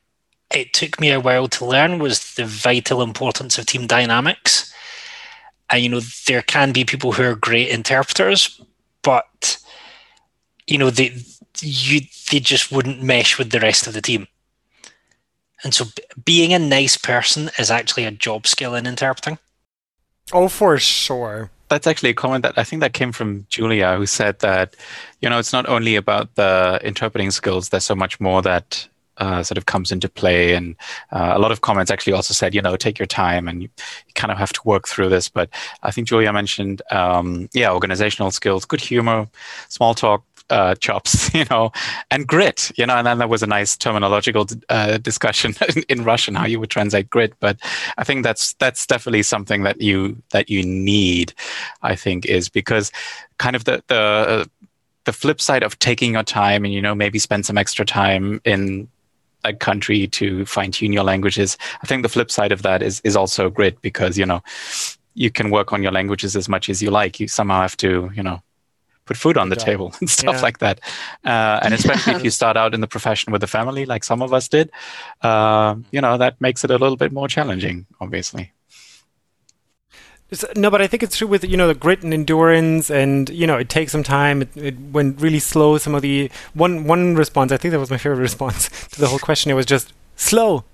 it took me a while to learn was the vital importance of team dynamics. And you know, there can be people who are great interpreters, but you know, they you they just wouldn't mesh with the rest of the team. And so being a nice person is actually a job skill in interpreting. Oh, for sure. That's actually a comment that I think that came from Julia, who said that, you know, it's not only about the interpreting skills, there's so much more that uh, sort of comes into play. And uh, a lot of comments actually also said, you know, take your time and you, you kind of have to work through this. But I think Julia mentioned, um, yeah, organizational skills, good humor, small talk. Uh, chops, you know, and grit, you know, and then there was a nice terminological uh, discussion in, in Russian how you would translate grit. But I think that's that's definitely something that you that you need. I think is because kind of the the the flip side of taking your time and you know maybe spend some extra time in a country to fine tune your languages. I think the flip side of that is is also grit because you know you can work on your languages as much as you like. You somehow have to you know put food on the table and stuff yeah. like that. Uh, and especially if you start out in the profession with a family, like some of us did, uh, you know that makes it a little bit more challenging, obviously. No, but I think it's true with you know the grit and endurance, and you know it takes some time. It, it went really slow. Some of the one one response, I think that was my favorite response to the whole question. It was just slow.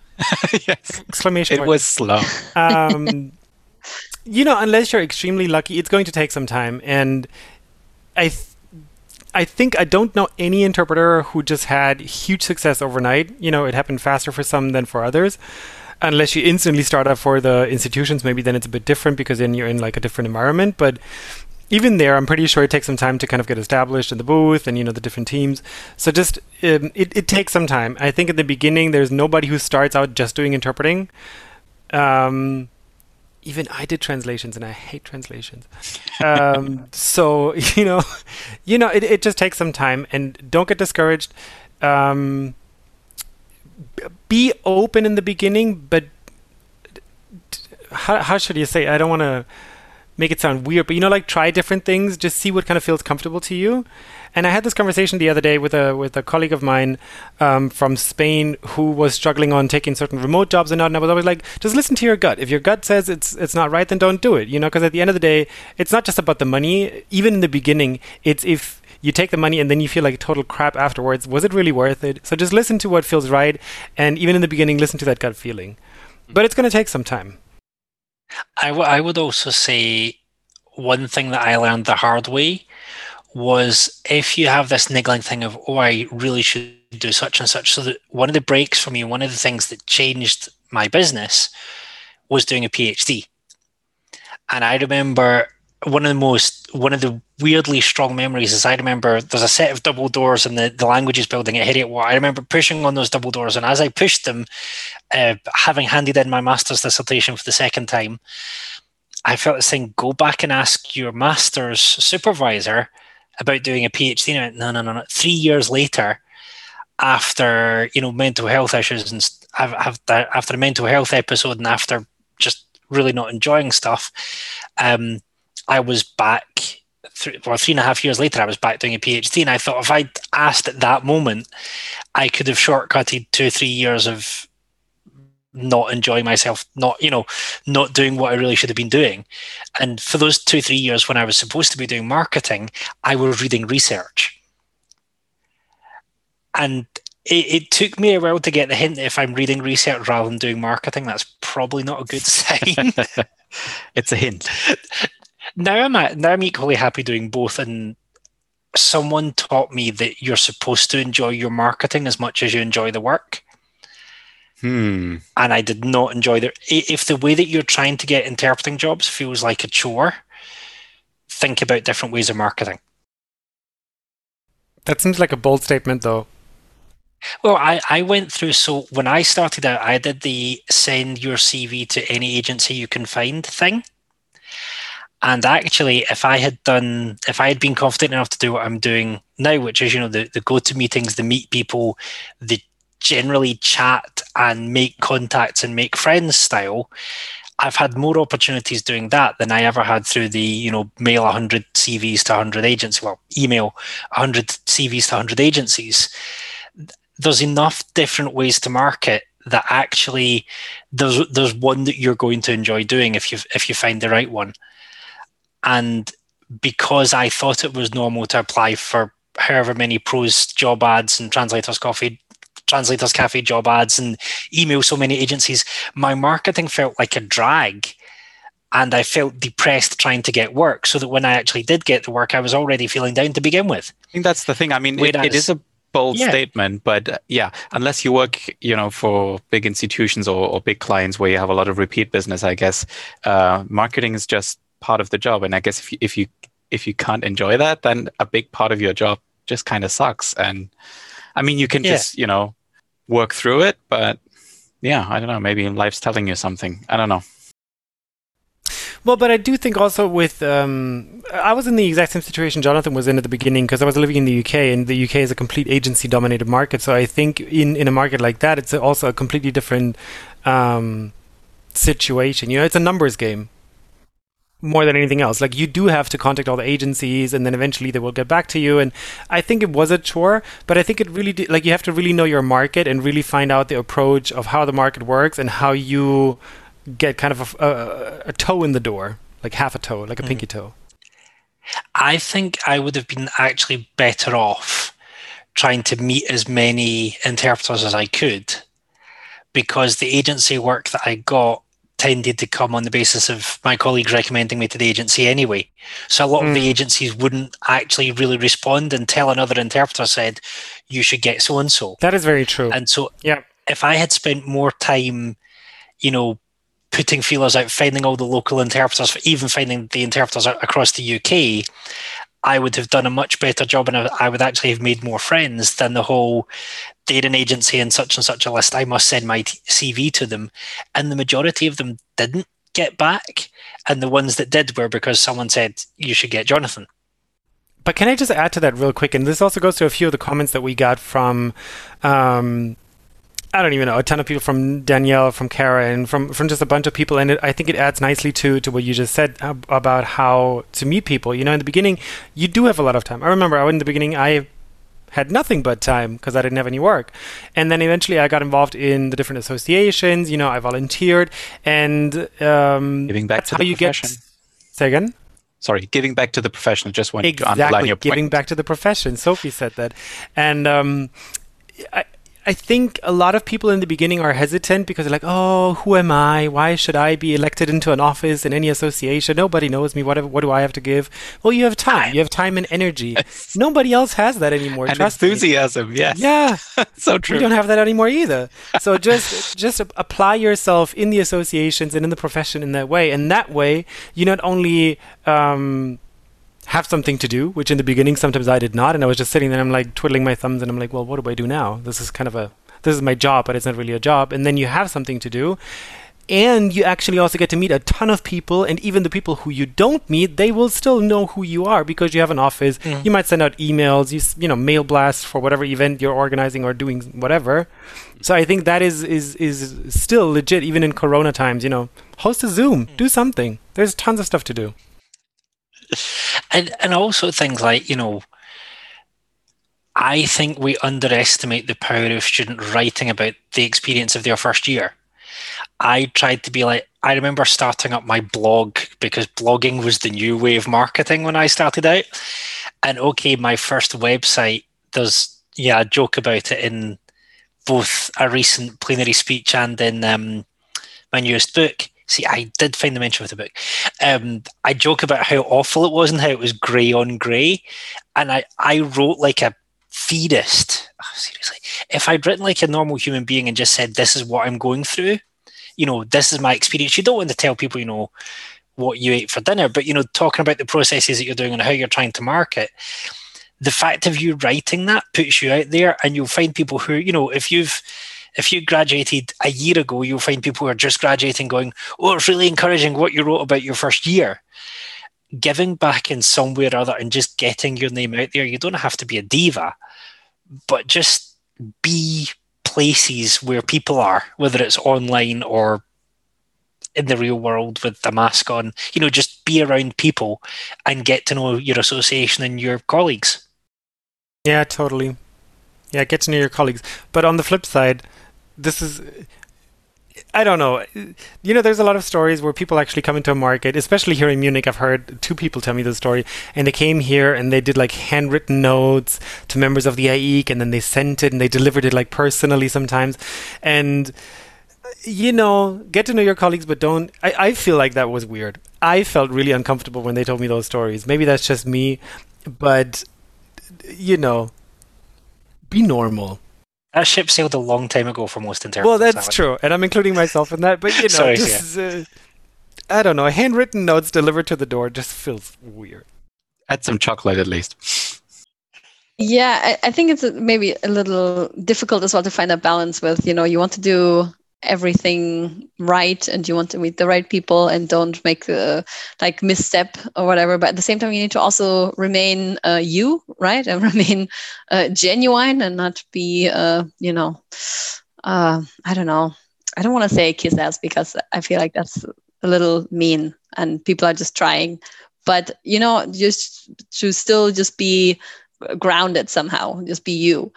yes, exclamation. It was slow. Um, you know, unless you're extremely lucky, it's going to take some time. And I, th- I think I don't know any interpreter who just had huge success overnight. You know, it happened faster for some than for others unless you instantly start up for the institutions, maybe then it's a bit different because then you're in like a different environment. But even there, I'm pretty sure it takes some time to kind of get established in the booth and you know the different teams. So just um, it it takes some time. I think at the beginning, there's nobody who starts out just doing interpreting. Um, even I did translations and I hate translations. Um, so you know, you know, it, it just takes some time and don't get discouraged. Um, be open in the beginning, but how, how should you say? I don't want to make it sound weird, but you know, like try different things, just see what kind of feels comfortable to you. And I had this conversation the other day with a with a colleague of mine um, from Spain who was struggling on taking certain remote jobs and not. And I was always like, just listen to your gut. If your gut says it's it's not right, then don't do it. You know, because at the end of the day, it's not just about the money. Even in the beginning, it's if you take the money and then you feel like total crap afterwards. Was it really worth it? So just listen to what feels right, and even in the beginning, listen to that gut feeling. But it's going to take some time. I, w- I would also say one thing that I learned the hard way was if you have this niggling thing of, oh, I really should do such and such. So that one of the breaks for me, one of the things that changed my business was doing a PhD. And I remember one of the most, one of the weirdly strong memories is I remember there's a set of double doors in the, the languages building at Heriot Watt. I remember pushing on those double doors. And as I pushed them, uh, having handed in my master's dissertation for the second time, I felt this thing go back and ask your master's supervisor about doing a PhD. And went, no, no, no, no. Three years later, after you know mental health issues and after a mental health episode and after just really not enjoying stuff, um, I was back. Three, well, three and a half years later, I was back doing a PhD, and I thought if I'd asked at that moment, I could have shortcutted two, or three years of not enjoying myself, not you know, not doing what I really should have been doing. And for those two, three years when I was supposed to be doing marketing, I was reading research. And it, it took me a while to get the hint that if I'm reading research rather than doing marketing, that's probably not a good sign. it's a hint. Now I'm at, now I'm equally happy doing both and someone taught me that you're supposed to enjoy your marketing as much as you enjoy the work. Hmm. And I did not enjoy the. If the way that you're trying to get interpreting jobs feels like a chore, think about different ways of marketing. That seems like a bold statement, though. Well, I, I went through. So when I started out, I did the send your CV to any agency you can find thing. And actually, if I had done, if I had been confident enough to do what I'm doing now, which is, you know, the, the go to meetings, the meet people, the generally chat and make contacts and make friends style, I've had more opportunities doing that than I ever had through the, you know, mail 100 CVs to 100 agencies, well, email 100 CVs to 100 agencies. There's enough different ways to market that actually there's there's one that you're going to enjoy doing if you if you find the right one. And because I thought it was normal to apply for however many ProZ job ads and translators coffee Translators Cafe job ads and email so many agencies, my marketing felt like a drag. And I felt depressed trying to get work, so that when I actually did get the work, I was already feeling down to begin with. I think that's the thing. I mean, it, it is a bold yeah. statement, but uh, yeah, unless you work, you know, for big institutions or, or, big clients where you have a lot of repeat business, I guess uh, marketing is just part of the job. And I guess if you, if you if you can't enjoy that, then a big part of your job just kind of sucks. And I mean, you can yeah. just you know work through it. But yeah, I don't know. Maybe life's telling you something. I don't know. Well, but I do think also with um, I was in the exact same situation Jonathan was in at the beginning because I was living in the UK and the UK is a complete agency-dominated market. So I think in in a market like that, it's also a completely different um, situation. You know, it's a numbers game more than anything else. Like you do have to contact all the agencies, and then eventually they will get back to you. And I think it was a chore, but I think it really do, like you have to really know your market and really find out the approach of how the market works and how you get kind of a, a, a toe in the door, like half a toe, like a mm. pinky toe. I think I would have been actually better off trying to meet as many interpreters as I could because the agency work that I got tended to come on the basis of my colleagues recommending me to the agency anyway. So a lot mm. of the hmm. agencies wouldn't actually really respond until another interpreter said, you should get so and so. That is very true. And so yeah. if I had spent more time, you know, putting feelers out, finding all the local interpreters, even finding the interpreters across the UK, I would have done a much better job and I would actually have made more friends than the whole they're an agency and such and such a list. I must send my CV to them. And the majority of them didn't get back. And the ones that did were because someone said, you should get Jonathan. But can I just add to that real quick? And this also goes to a few of the comments that we got from um, I don't even know a ton of people from Danielle, from Kara, and from from just a bunch of people, and it, I think it adds nicely to to what you just said about how to meet people. You know, in the beginning, you do have a lot of time. I remember in the beginning, I had nothing but time because I didn't have any work. And then eventually I got involved in the different associations. You know, I volunteered and um, giving back to how you profession. get. Say again. Sorry, giving back to the profession. Just want exactly, to underline your point. Giving back to the profession. Sophie said that, and um, I, I think a lot of people in the beginning are hesitant because they're like, "Oh, who am I? Why should I be elected into an office in any association? Nobody knows me. What what do I have to give?" Well, you have time. You have time and energy. Nobody else has that anymore. And trust enthusiasm. Me. Yes. Yeah. so true. We don't have that anymore either. So just just apply yourself in the associations and in the profession in that way, and that way you not only um, have something to do, which in the beginning sometimes I did not, and I was just sitting there, and I'm like twiddling my thumbs, and I'm like, well, what do I do now? This is kind of a this is my job, but it's not really a job. And then you have something to do, and you actually also get to meet a ton of people, and even the people who you don't meet, they will still know who you are because you have an office. Mm-hmm. You might send out emails, you you know, mail blasts for whatever event you're organizing or doing whatever. So I think that is is is still legit even in Corona times. You know, host a Zoom, do something. There's tons of stuff to do and and also things like you know i think we underestimate the power of student writing about the experience of their first year. I tried to be like i remember starting up my blog because blogging was the new way of marketing when i started out. And okay my first website does yeah joke about it in both a recent plenary speech and in um, my newest book See, I did find the mention of the book. Um, I joke about how awful it was and how it was grey on grey, and I I wrote like a feedist. Oh, seriously, if I'd written like a normal human being and just said this is what I'm going through, you know, this is my experience. You don't want to tell people, you know, what you ate for dinner, but you know, talking about the processes that you're doing and how you're trying to market. The fact of you writing that puts you out there, and you'll find people who, you know, if you've if you graduated a year ago, you'll find people who are just graduating going, Oh, it's really encouraging what you wrote about your first year. Giving back in some way or other and just getting your name out there. You don't have to be a diva, but just be places where people are, whether it's online or in the real world with the mask on. You know, just be around people and get to know your association and your colleagues. Yeah, totally. Yeah, get to know your colleagues. But on the flip side, this is I don't know. You know, there's a lot of stories where people actually come into a market, especially here in Munich. I've heard two people tell me the story, and they came here and they did like handwritten notes to members of the AIIC, and then they sent it and they delivered it like personally sometimes. And you know, get to know your colleagues, but don't. I, I feel like that was weird. I felt really uncomfortable when they told me those stories. Maybe that's just me, but you know, be normal. That ship sailed a long time ago for most interpreters. Well, that's true, and I'm including myself in that. But you know, Sorry, just, uh, I don't know. Handwritten notes delivered to the door just feels weird. Add some chocolate at least. Yeah, I, I think it's maybe a little difficult as well to find a balance with, you know, you want to do everything right and you want to meet the right people and don't make like misstep or whatever. But at the same time you need to also remain uh, you right? And remain uh, genuine and not be uh, you know uh, i don't know. I don't want to say kiss ass because i feel like that's a little mean and people are just trying. But you know just to still just be grounded somehow just be you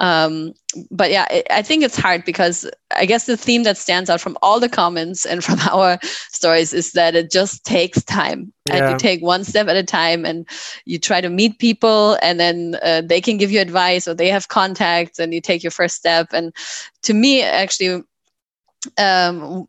um, but yeah, it, I think it's hard because I guess the theme that stands out from all the comments and from our stories is that it just takes time yeah. and you take one step at a time and you try to meet people and then uh, they can give you advice or they have contacts and you take your first step. And to me, actually, um,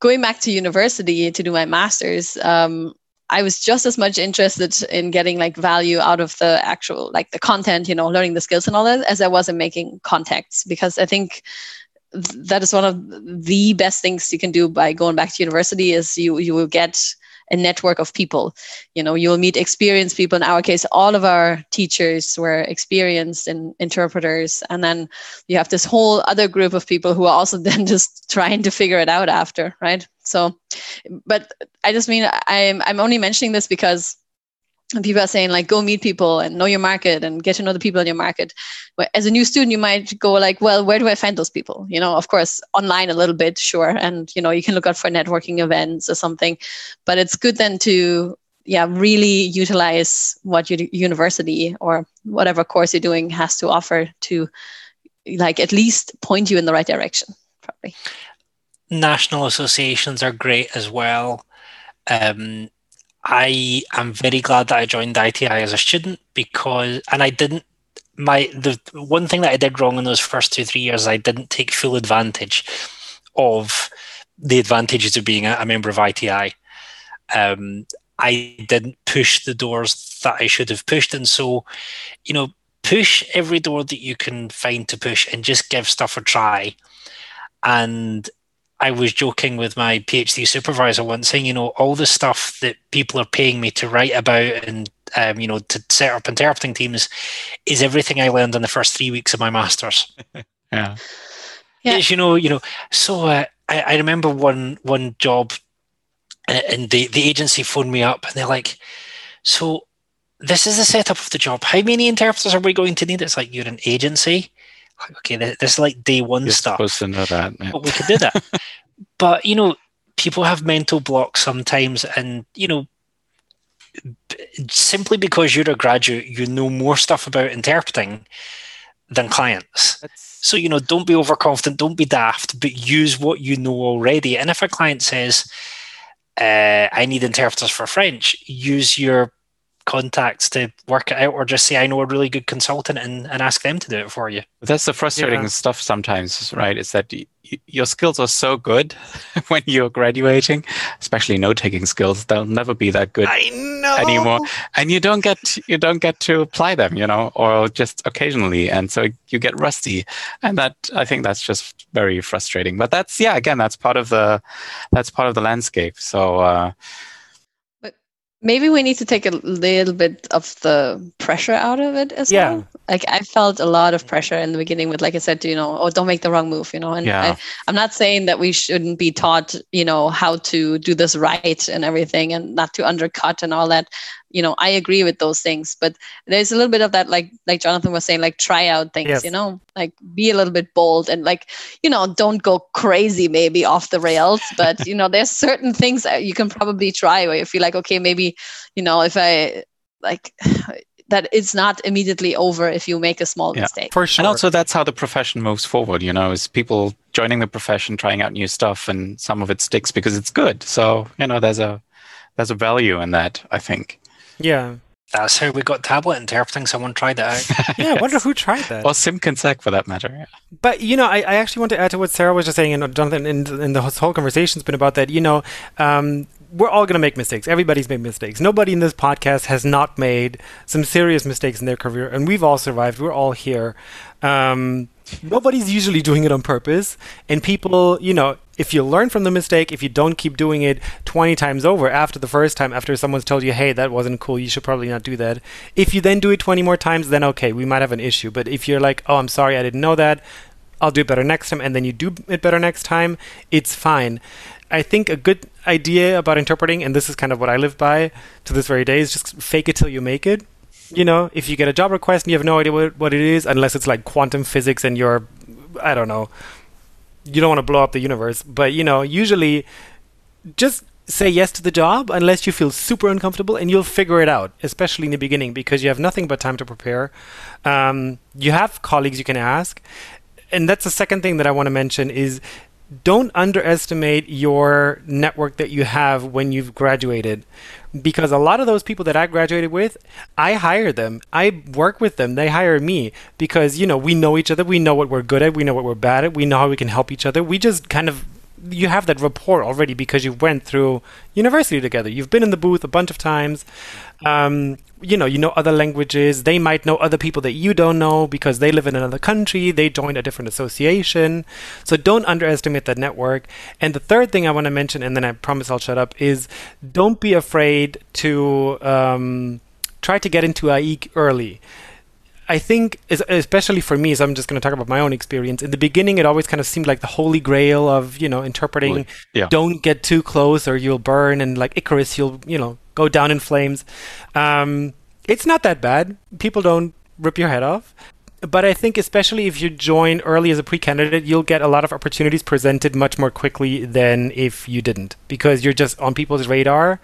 going back to university to do my master's, um, I was just as much interested in getting like value out of the actual like the content, you know, learning the skills and all that as I was in making contacts. Because I think that is one of the best things you can do by going back to university is you you will get a network of people. You know you'll meet experienced people. In our case all of our teachers were experienced in interpreters. And then you have this whole other group of people who are also then just trying to figure it out after right so but i just mean i'm i'm only mentioning this because people are saying like go meet people and know your market and get to know the people in your market but as a new student you might go like well where do i find those people? You know of course online a little bit sure and you know you can look out for networking events or something but it's good then to yeah really utilize what your university or whatever course you're doing has to offer to like at least point you in the right direction probably national associations are great as well um, I am very glad that I joined ITI as a student because, and I didn't. My the one thing that I did wrong in those first two three years, I didn't take full advantage of the advantages of being a, a member of ITI. Um, I didn't push the doors that I should have pushed, and so, you know, push every door that you can find to push, and just give stuff a try. And I was joking with my PhD supervisor once, saying, you know, all the stuff that people are paying me to write about and um, you know to set up interpreting teams is everything I learned in the first three weeks of my masters. yeah, yeah. As you know, you know. So uh, I, I remember one one job, and the the agency phoned me up, and they're like, "So this is the setup of the job. How many interpreters are we going to need?" It's like you're an agency okay, this, is like day one You're stuff. Supposed to know that, yeah. but we could do that. but you know, people have mental blocks sometimes, and you know, simply because you're a graduate, you know more stuff about interpreting than clients. That's... So you know, don't be overconfident, don't be daft, but use what you know already. And if a client says, uh, "I need interpreters for French," use your contacts to work it out or just say i know a really good consultant and, and ask them to do it for you. That's the frustrating yeah. stuff sometimes right? Is that y- your skills are so good when you're graduating especially note-taking skills they'll never be that good anymore. and you don't get you don't get to apply them you know or just occasionally and so you get rusty. And that i think that's just very frustrating. But that's yeah again that's part of the that's part of the landscape. So uh maybe we need to take a little bit of the pressure out of it as yeah. well. Like I felt a lot of pressure in the beginning with, like I said, you know, oh, don't make the wrong move, you know. And yeah. I, I'm not saying that we shouldn't be taught, you know, how to do this right and everything, and not to undercut and all that you know i agree with those things but there's a little bit of that like like jonathan was saying like try out things yes. you know like be a little bit bold and like you know don't go crazy maybe off the rails but you know there's certain things that you can probably try where you feel like okay maybe you know if i like that it's not immediately over if you make a small yeah, mistake. For sure. And also that's how the profession moves forward, you know, is people joining the profession, trying out new stuff and some of it sticks because it's good. So, you know, there's a there's a value in that, I think. Yeah. That's how we got tablet interpreting. Someone tried it out. yeah, I wonder who tried that. Or SimConsec for that matter. Yeah. But you know, I, I actually want to add to what Sarah was just saying, and Jonathan, and, and the whole conversation's been about that. You know, um, we're all going to make mistakes. Everybody's made mistakes. Nobody in this podcast has not made some serious mistakes in their career, and we've all survived. We're all here. Um, nobody's usually doing it on purpose, and people, you know, if you learn from the mistake, if you don't keep doing it 20 times over after the first time, after someone's told you, hey, that wasn't cool, you should probably not do that. If you then do it 20 more times, then okay, we might have an issue. But if you're like, oh, I'm sorry, I didn't know that, I'll do it better next time, and then you do it better next time, it's fine. I think a good idea about interpreting, and this is kind of what I live by to this very day, is just fake it till you make it. You know, if you get a job request and you have no idea what, what it is, unless it's like quantum physics and you're, I don't know, you don't want to blow up the universe, but you know, usually just say yes to the job unless you feel super uncomfortable and you'll figure it out, especially in the beginning because you have nothing but time to prepare. Um, you have colleagues you can ask. And that's the second thing that I want to mention is don't underestimate your network that you have when you've graduated because a lot of those people that I graduated with, I hire them. I work with them. They hire me because, you know, we know each other. We know what we're good at. We know what we're bad at. We know how we can help each other. We just kind of you have that rapport already because you went through university together. You've been in the booth a bunch of times. Um, you know, you know other languages. They might know other people that you don't know because they live in another country. They joined a different association. So don't underestimate that network. And the third thing I want to mention, and then I promise I'll shut up, is don't be afraid to um, try to get into AIIC early. I think, especially for me, so I'm just going to talk about my own experience. In the beginning, it always kind of seemed like the holy grail of, you know, interpreting. Yeah. Don't get too close or you'll burn. And like Icarus, you'll, you know, go down in flames. Um, it's not that bad. People don't rip your head off. But I think, especially if you join early as a pre candidate, you'll get a lot of opportunities presented much more quickly than if you didn't, because you're just on people's radar.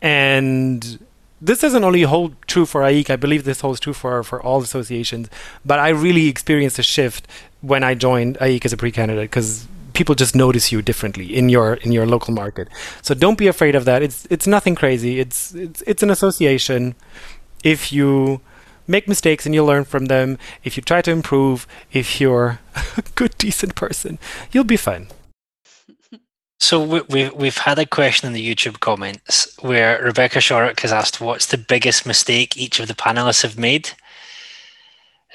And this doesn't only hold true for AIIC, I believe this holds true for, for all associations. But I really experienced a shift when I joined AIIC as a pre candidate because people just notice you differently in your in your local market. So don't be afraid of that. It's it's nothing crazy. It's it's it's an association. If you make mistakes and you learn from them, if you try to improve, if you're a good decent person, you'll be fine. So we, we, we've had a question in the YouTube comments where Rebecca Shorrock has asked, "What's the biggest mistake each of the panelists have made?"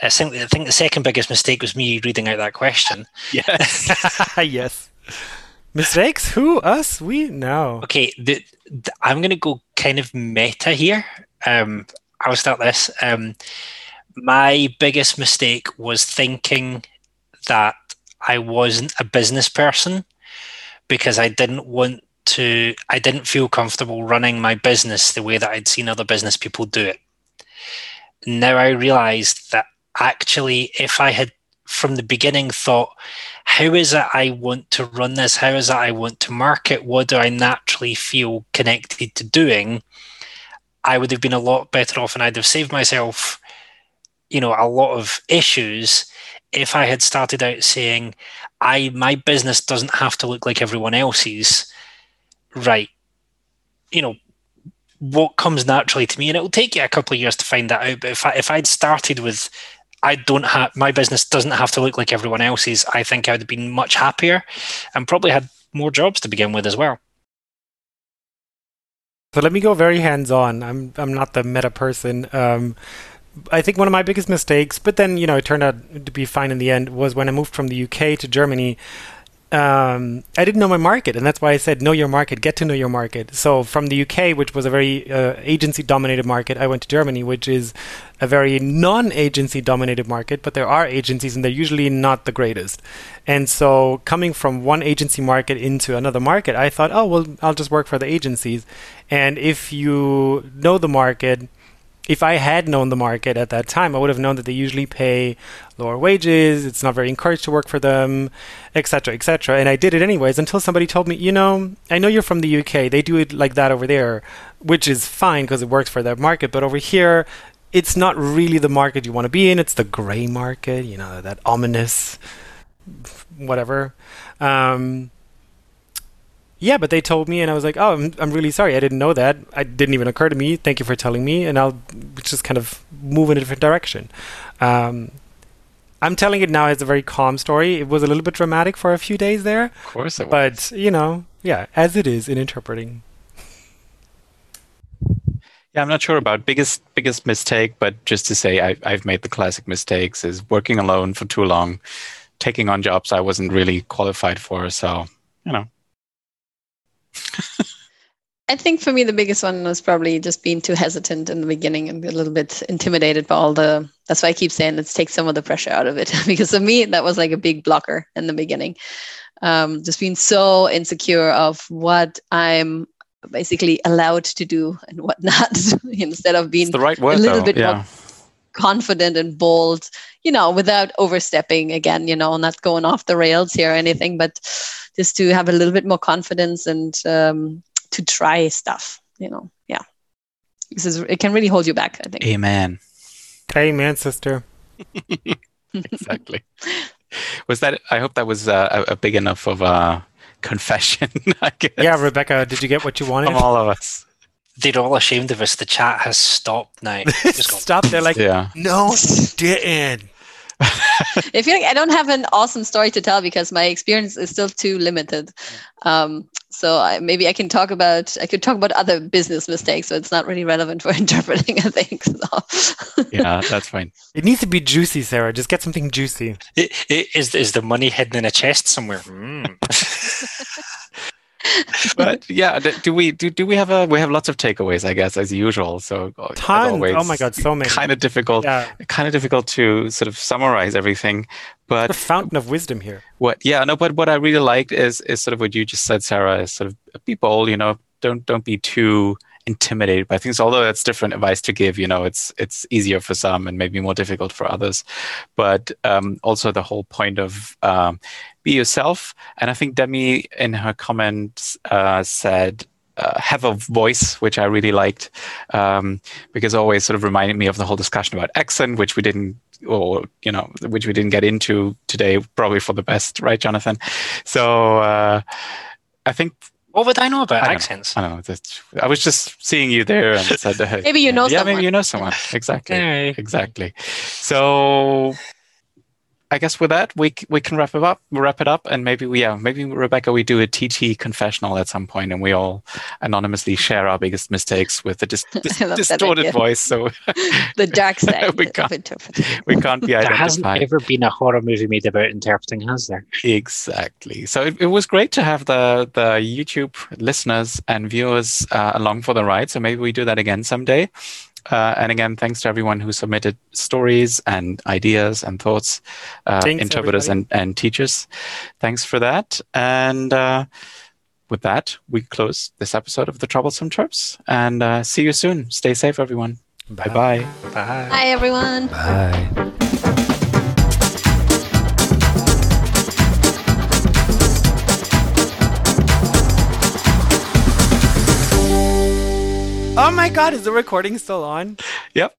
I think I think the second biggest mistake was me reading out that question. Yes. yes. Mistakes? Who? Us? We? No. Okay, the, the, I'm going to go kind of meta here. Um, I'll start this. Um, my biggest mistake was thinking that I wasn't a business person because I didn't want to, I didn't feel comfortable running my business the way that I'd seen other business people do it. Now I realized that actually, if I had from the beginning thought, how is it I want to run this? How is it I want to market? What do I naturally feel connected to doing? I would have been a lot better off and I'd have saved myself, you know, a lot of issues if I had started out saying, I my business doesn't have to look like everyone else's. Right. You know, what comes naturally to me, and it will take you a couple of years to find that out. But if I if I'd started with I don't have my business doesn't have to look like everyone else's. I think I would have been much happier and probably had more jobs to begin with as well. So let me go very hands on. I'm I'm not the meta person. Um, I think one of my biggest mistakes, but then you know it turned out to be fine in the end, was when I moved from the UK to Germany um, I didn't know my market, and that's why I said know your market, get to know your market. So from the UK, which was a very uh, agency-dominated market, I went to Germany, which is a very non-agency dominated market, but there are agencies, and they're usually not the greatest. And so coming from one agency market into another market, I thought, oh well, I'll just work for the agencies. And if you know the market if I had known the market at that time, I would have known that they usually pay lower wages. It's not very encouraged to work for them, etc., etc. And I did it anyways until somebody told me, you know, I know you're from the UK. They do it like that over there, which is fine because it works for their market. But over here, it's not really the market you want to be in. It's the gray market, you know, that ominous, whatever. Um, yeah, but they told me, and I was like, "Oh, I'm, I'm really sorry. I didn't know that. It didn't even occur to me. Thank you for telling me, and I'll just kind of move in a different direction." Um, I'm telling it now as a very calm story. It was a little bit dramatic for a few days there. Of course it was. But, you know, yeah, as it is in interpreting. Yeah, I'm not sure about biggest biggest mistake, but just to say I, I've made the classic mistakes is working alone for too long, taking on jobs I wasn't really qualified for. So, you know, I think for me the biggest one was probably just being too hesitant in the beginning and a little bit intimidated by all the. That's why I keep saying let's take some of the pressure out of it because for me that was like a big blocker in the beginning. Um, just being so insecure of what I'm basically allowed to do and what not instead of being the right word, a little though. bit yeah. more confident and bold, you know, without overstepping again, you know, not going off the rails here or anything, but just to have a little bit more confidence and um, to try stuff, you know, yeah. This is, it can really hold you back, I think. Amen. Amen, sister. exactly. Was that, I hope that was uh, a, a big enough of a confession, I guess. Yeah, Rebecca, did you get what you wanted? From all of us they're all ashamed of us. The chat has stopped now. Stop. They're like, yeah. no, didn't. I feel like I don't have an awesome story to tell because my experience is still too limited. Um, so I, maybe I can talk about I could talk about other business mistakes, so it's not really relevant for interpreting. I think. So. yeah, that's fine. It needs to be juicy, Sarah. Just get something juicy. It, it, is is the money hidden in a chest somewhere? Mm. but yeah, do we do, do we have a we have lots of takeaways, I guess, as usual. So uh, Tons. Always, oh my god, so many. Kind of difficult. Yeah. Kind of difficult to sort of summarize everything. But the fountain of wisdom here. What? Yeah, no. But what I really liked is is sort of what you just said, Sarah. Is sort of be bold. You know, don't don't be too intimidated by things. Although that's different advice to give. You know, it's it's easier for some and maybe more difficult for others. But um, also the whole point of um, be yourself. And I think Demi in her comments uh, said uh, have a voice, which I really liked, um, because always sort of reminded me of the whole discussion about accent, which we didn't, or you know, which we didn't get into today, probably for the best, right, Jonathan? So uh, I think. What would I know about I accents? Know, I don't know. I was just seeing you there and said, hey, maybe you know yeah, someone. maybe you know someone. Exactly. Hey. Exactly. So I guess with that we we can wrap it up. Wrap it up, and maybe we yeah maybe Rebecca we do a TT confessional at some point, and we all anonymously share our biggest mistakes with the dis- dis- I love that distorted voice. So the dark side We can't- interpreting. we can't be identified. There hasn't ever been a horror movie made about interpreting, has there? Exactly. So it, it was great to have the the YouTube listeners and viewers uh, along for the ride. So maybe we do that again someday. Uh, and again, thanks to everyone who submitted stories and ideas and thoughts, uh, Thanks, interpreters and, and teachers. Thanks for that. And uh, with that, we close this episode of the Troublesome Terps. And uh, see you soon. Stay safe, everyone. Bye bye. Bye. Hi everyone. Bye. Oh my god, is the recording still on? Yep.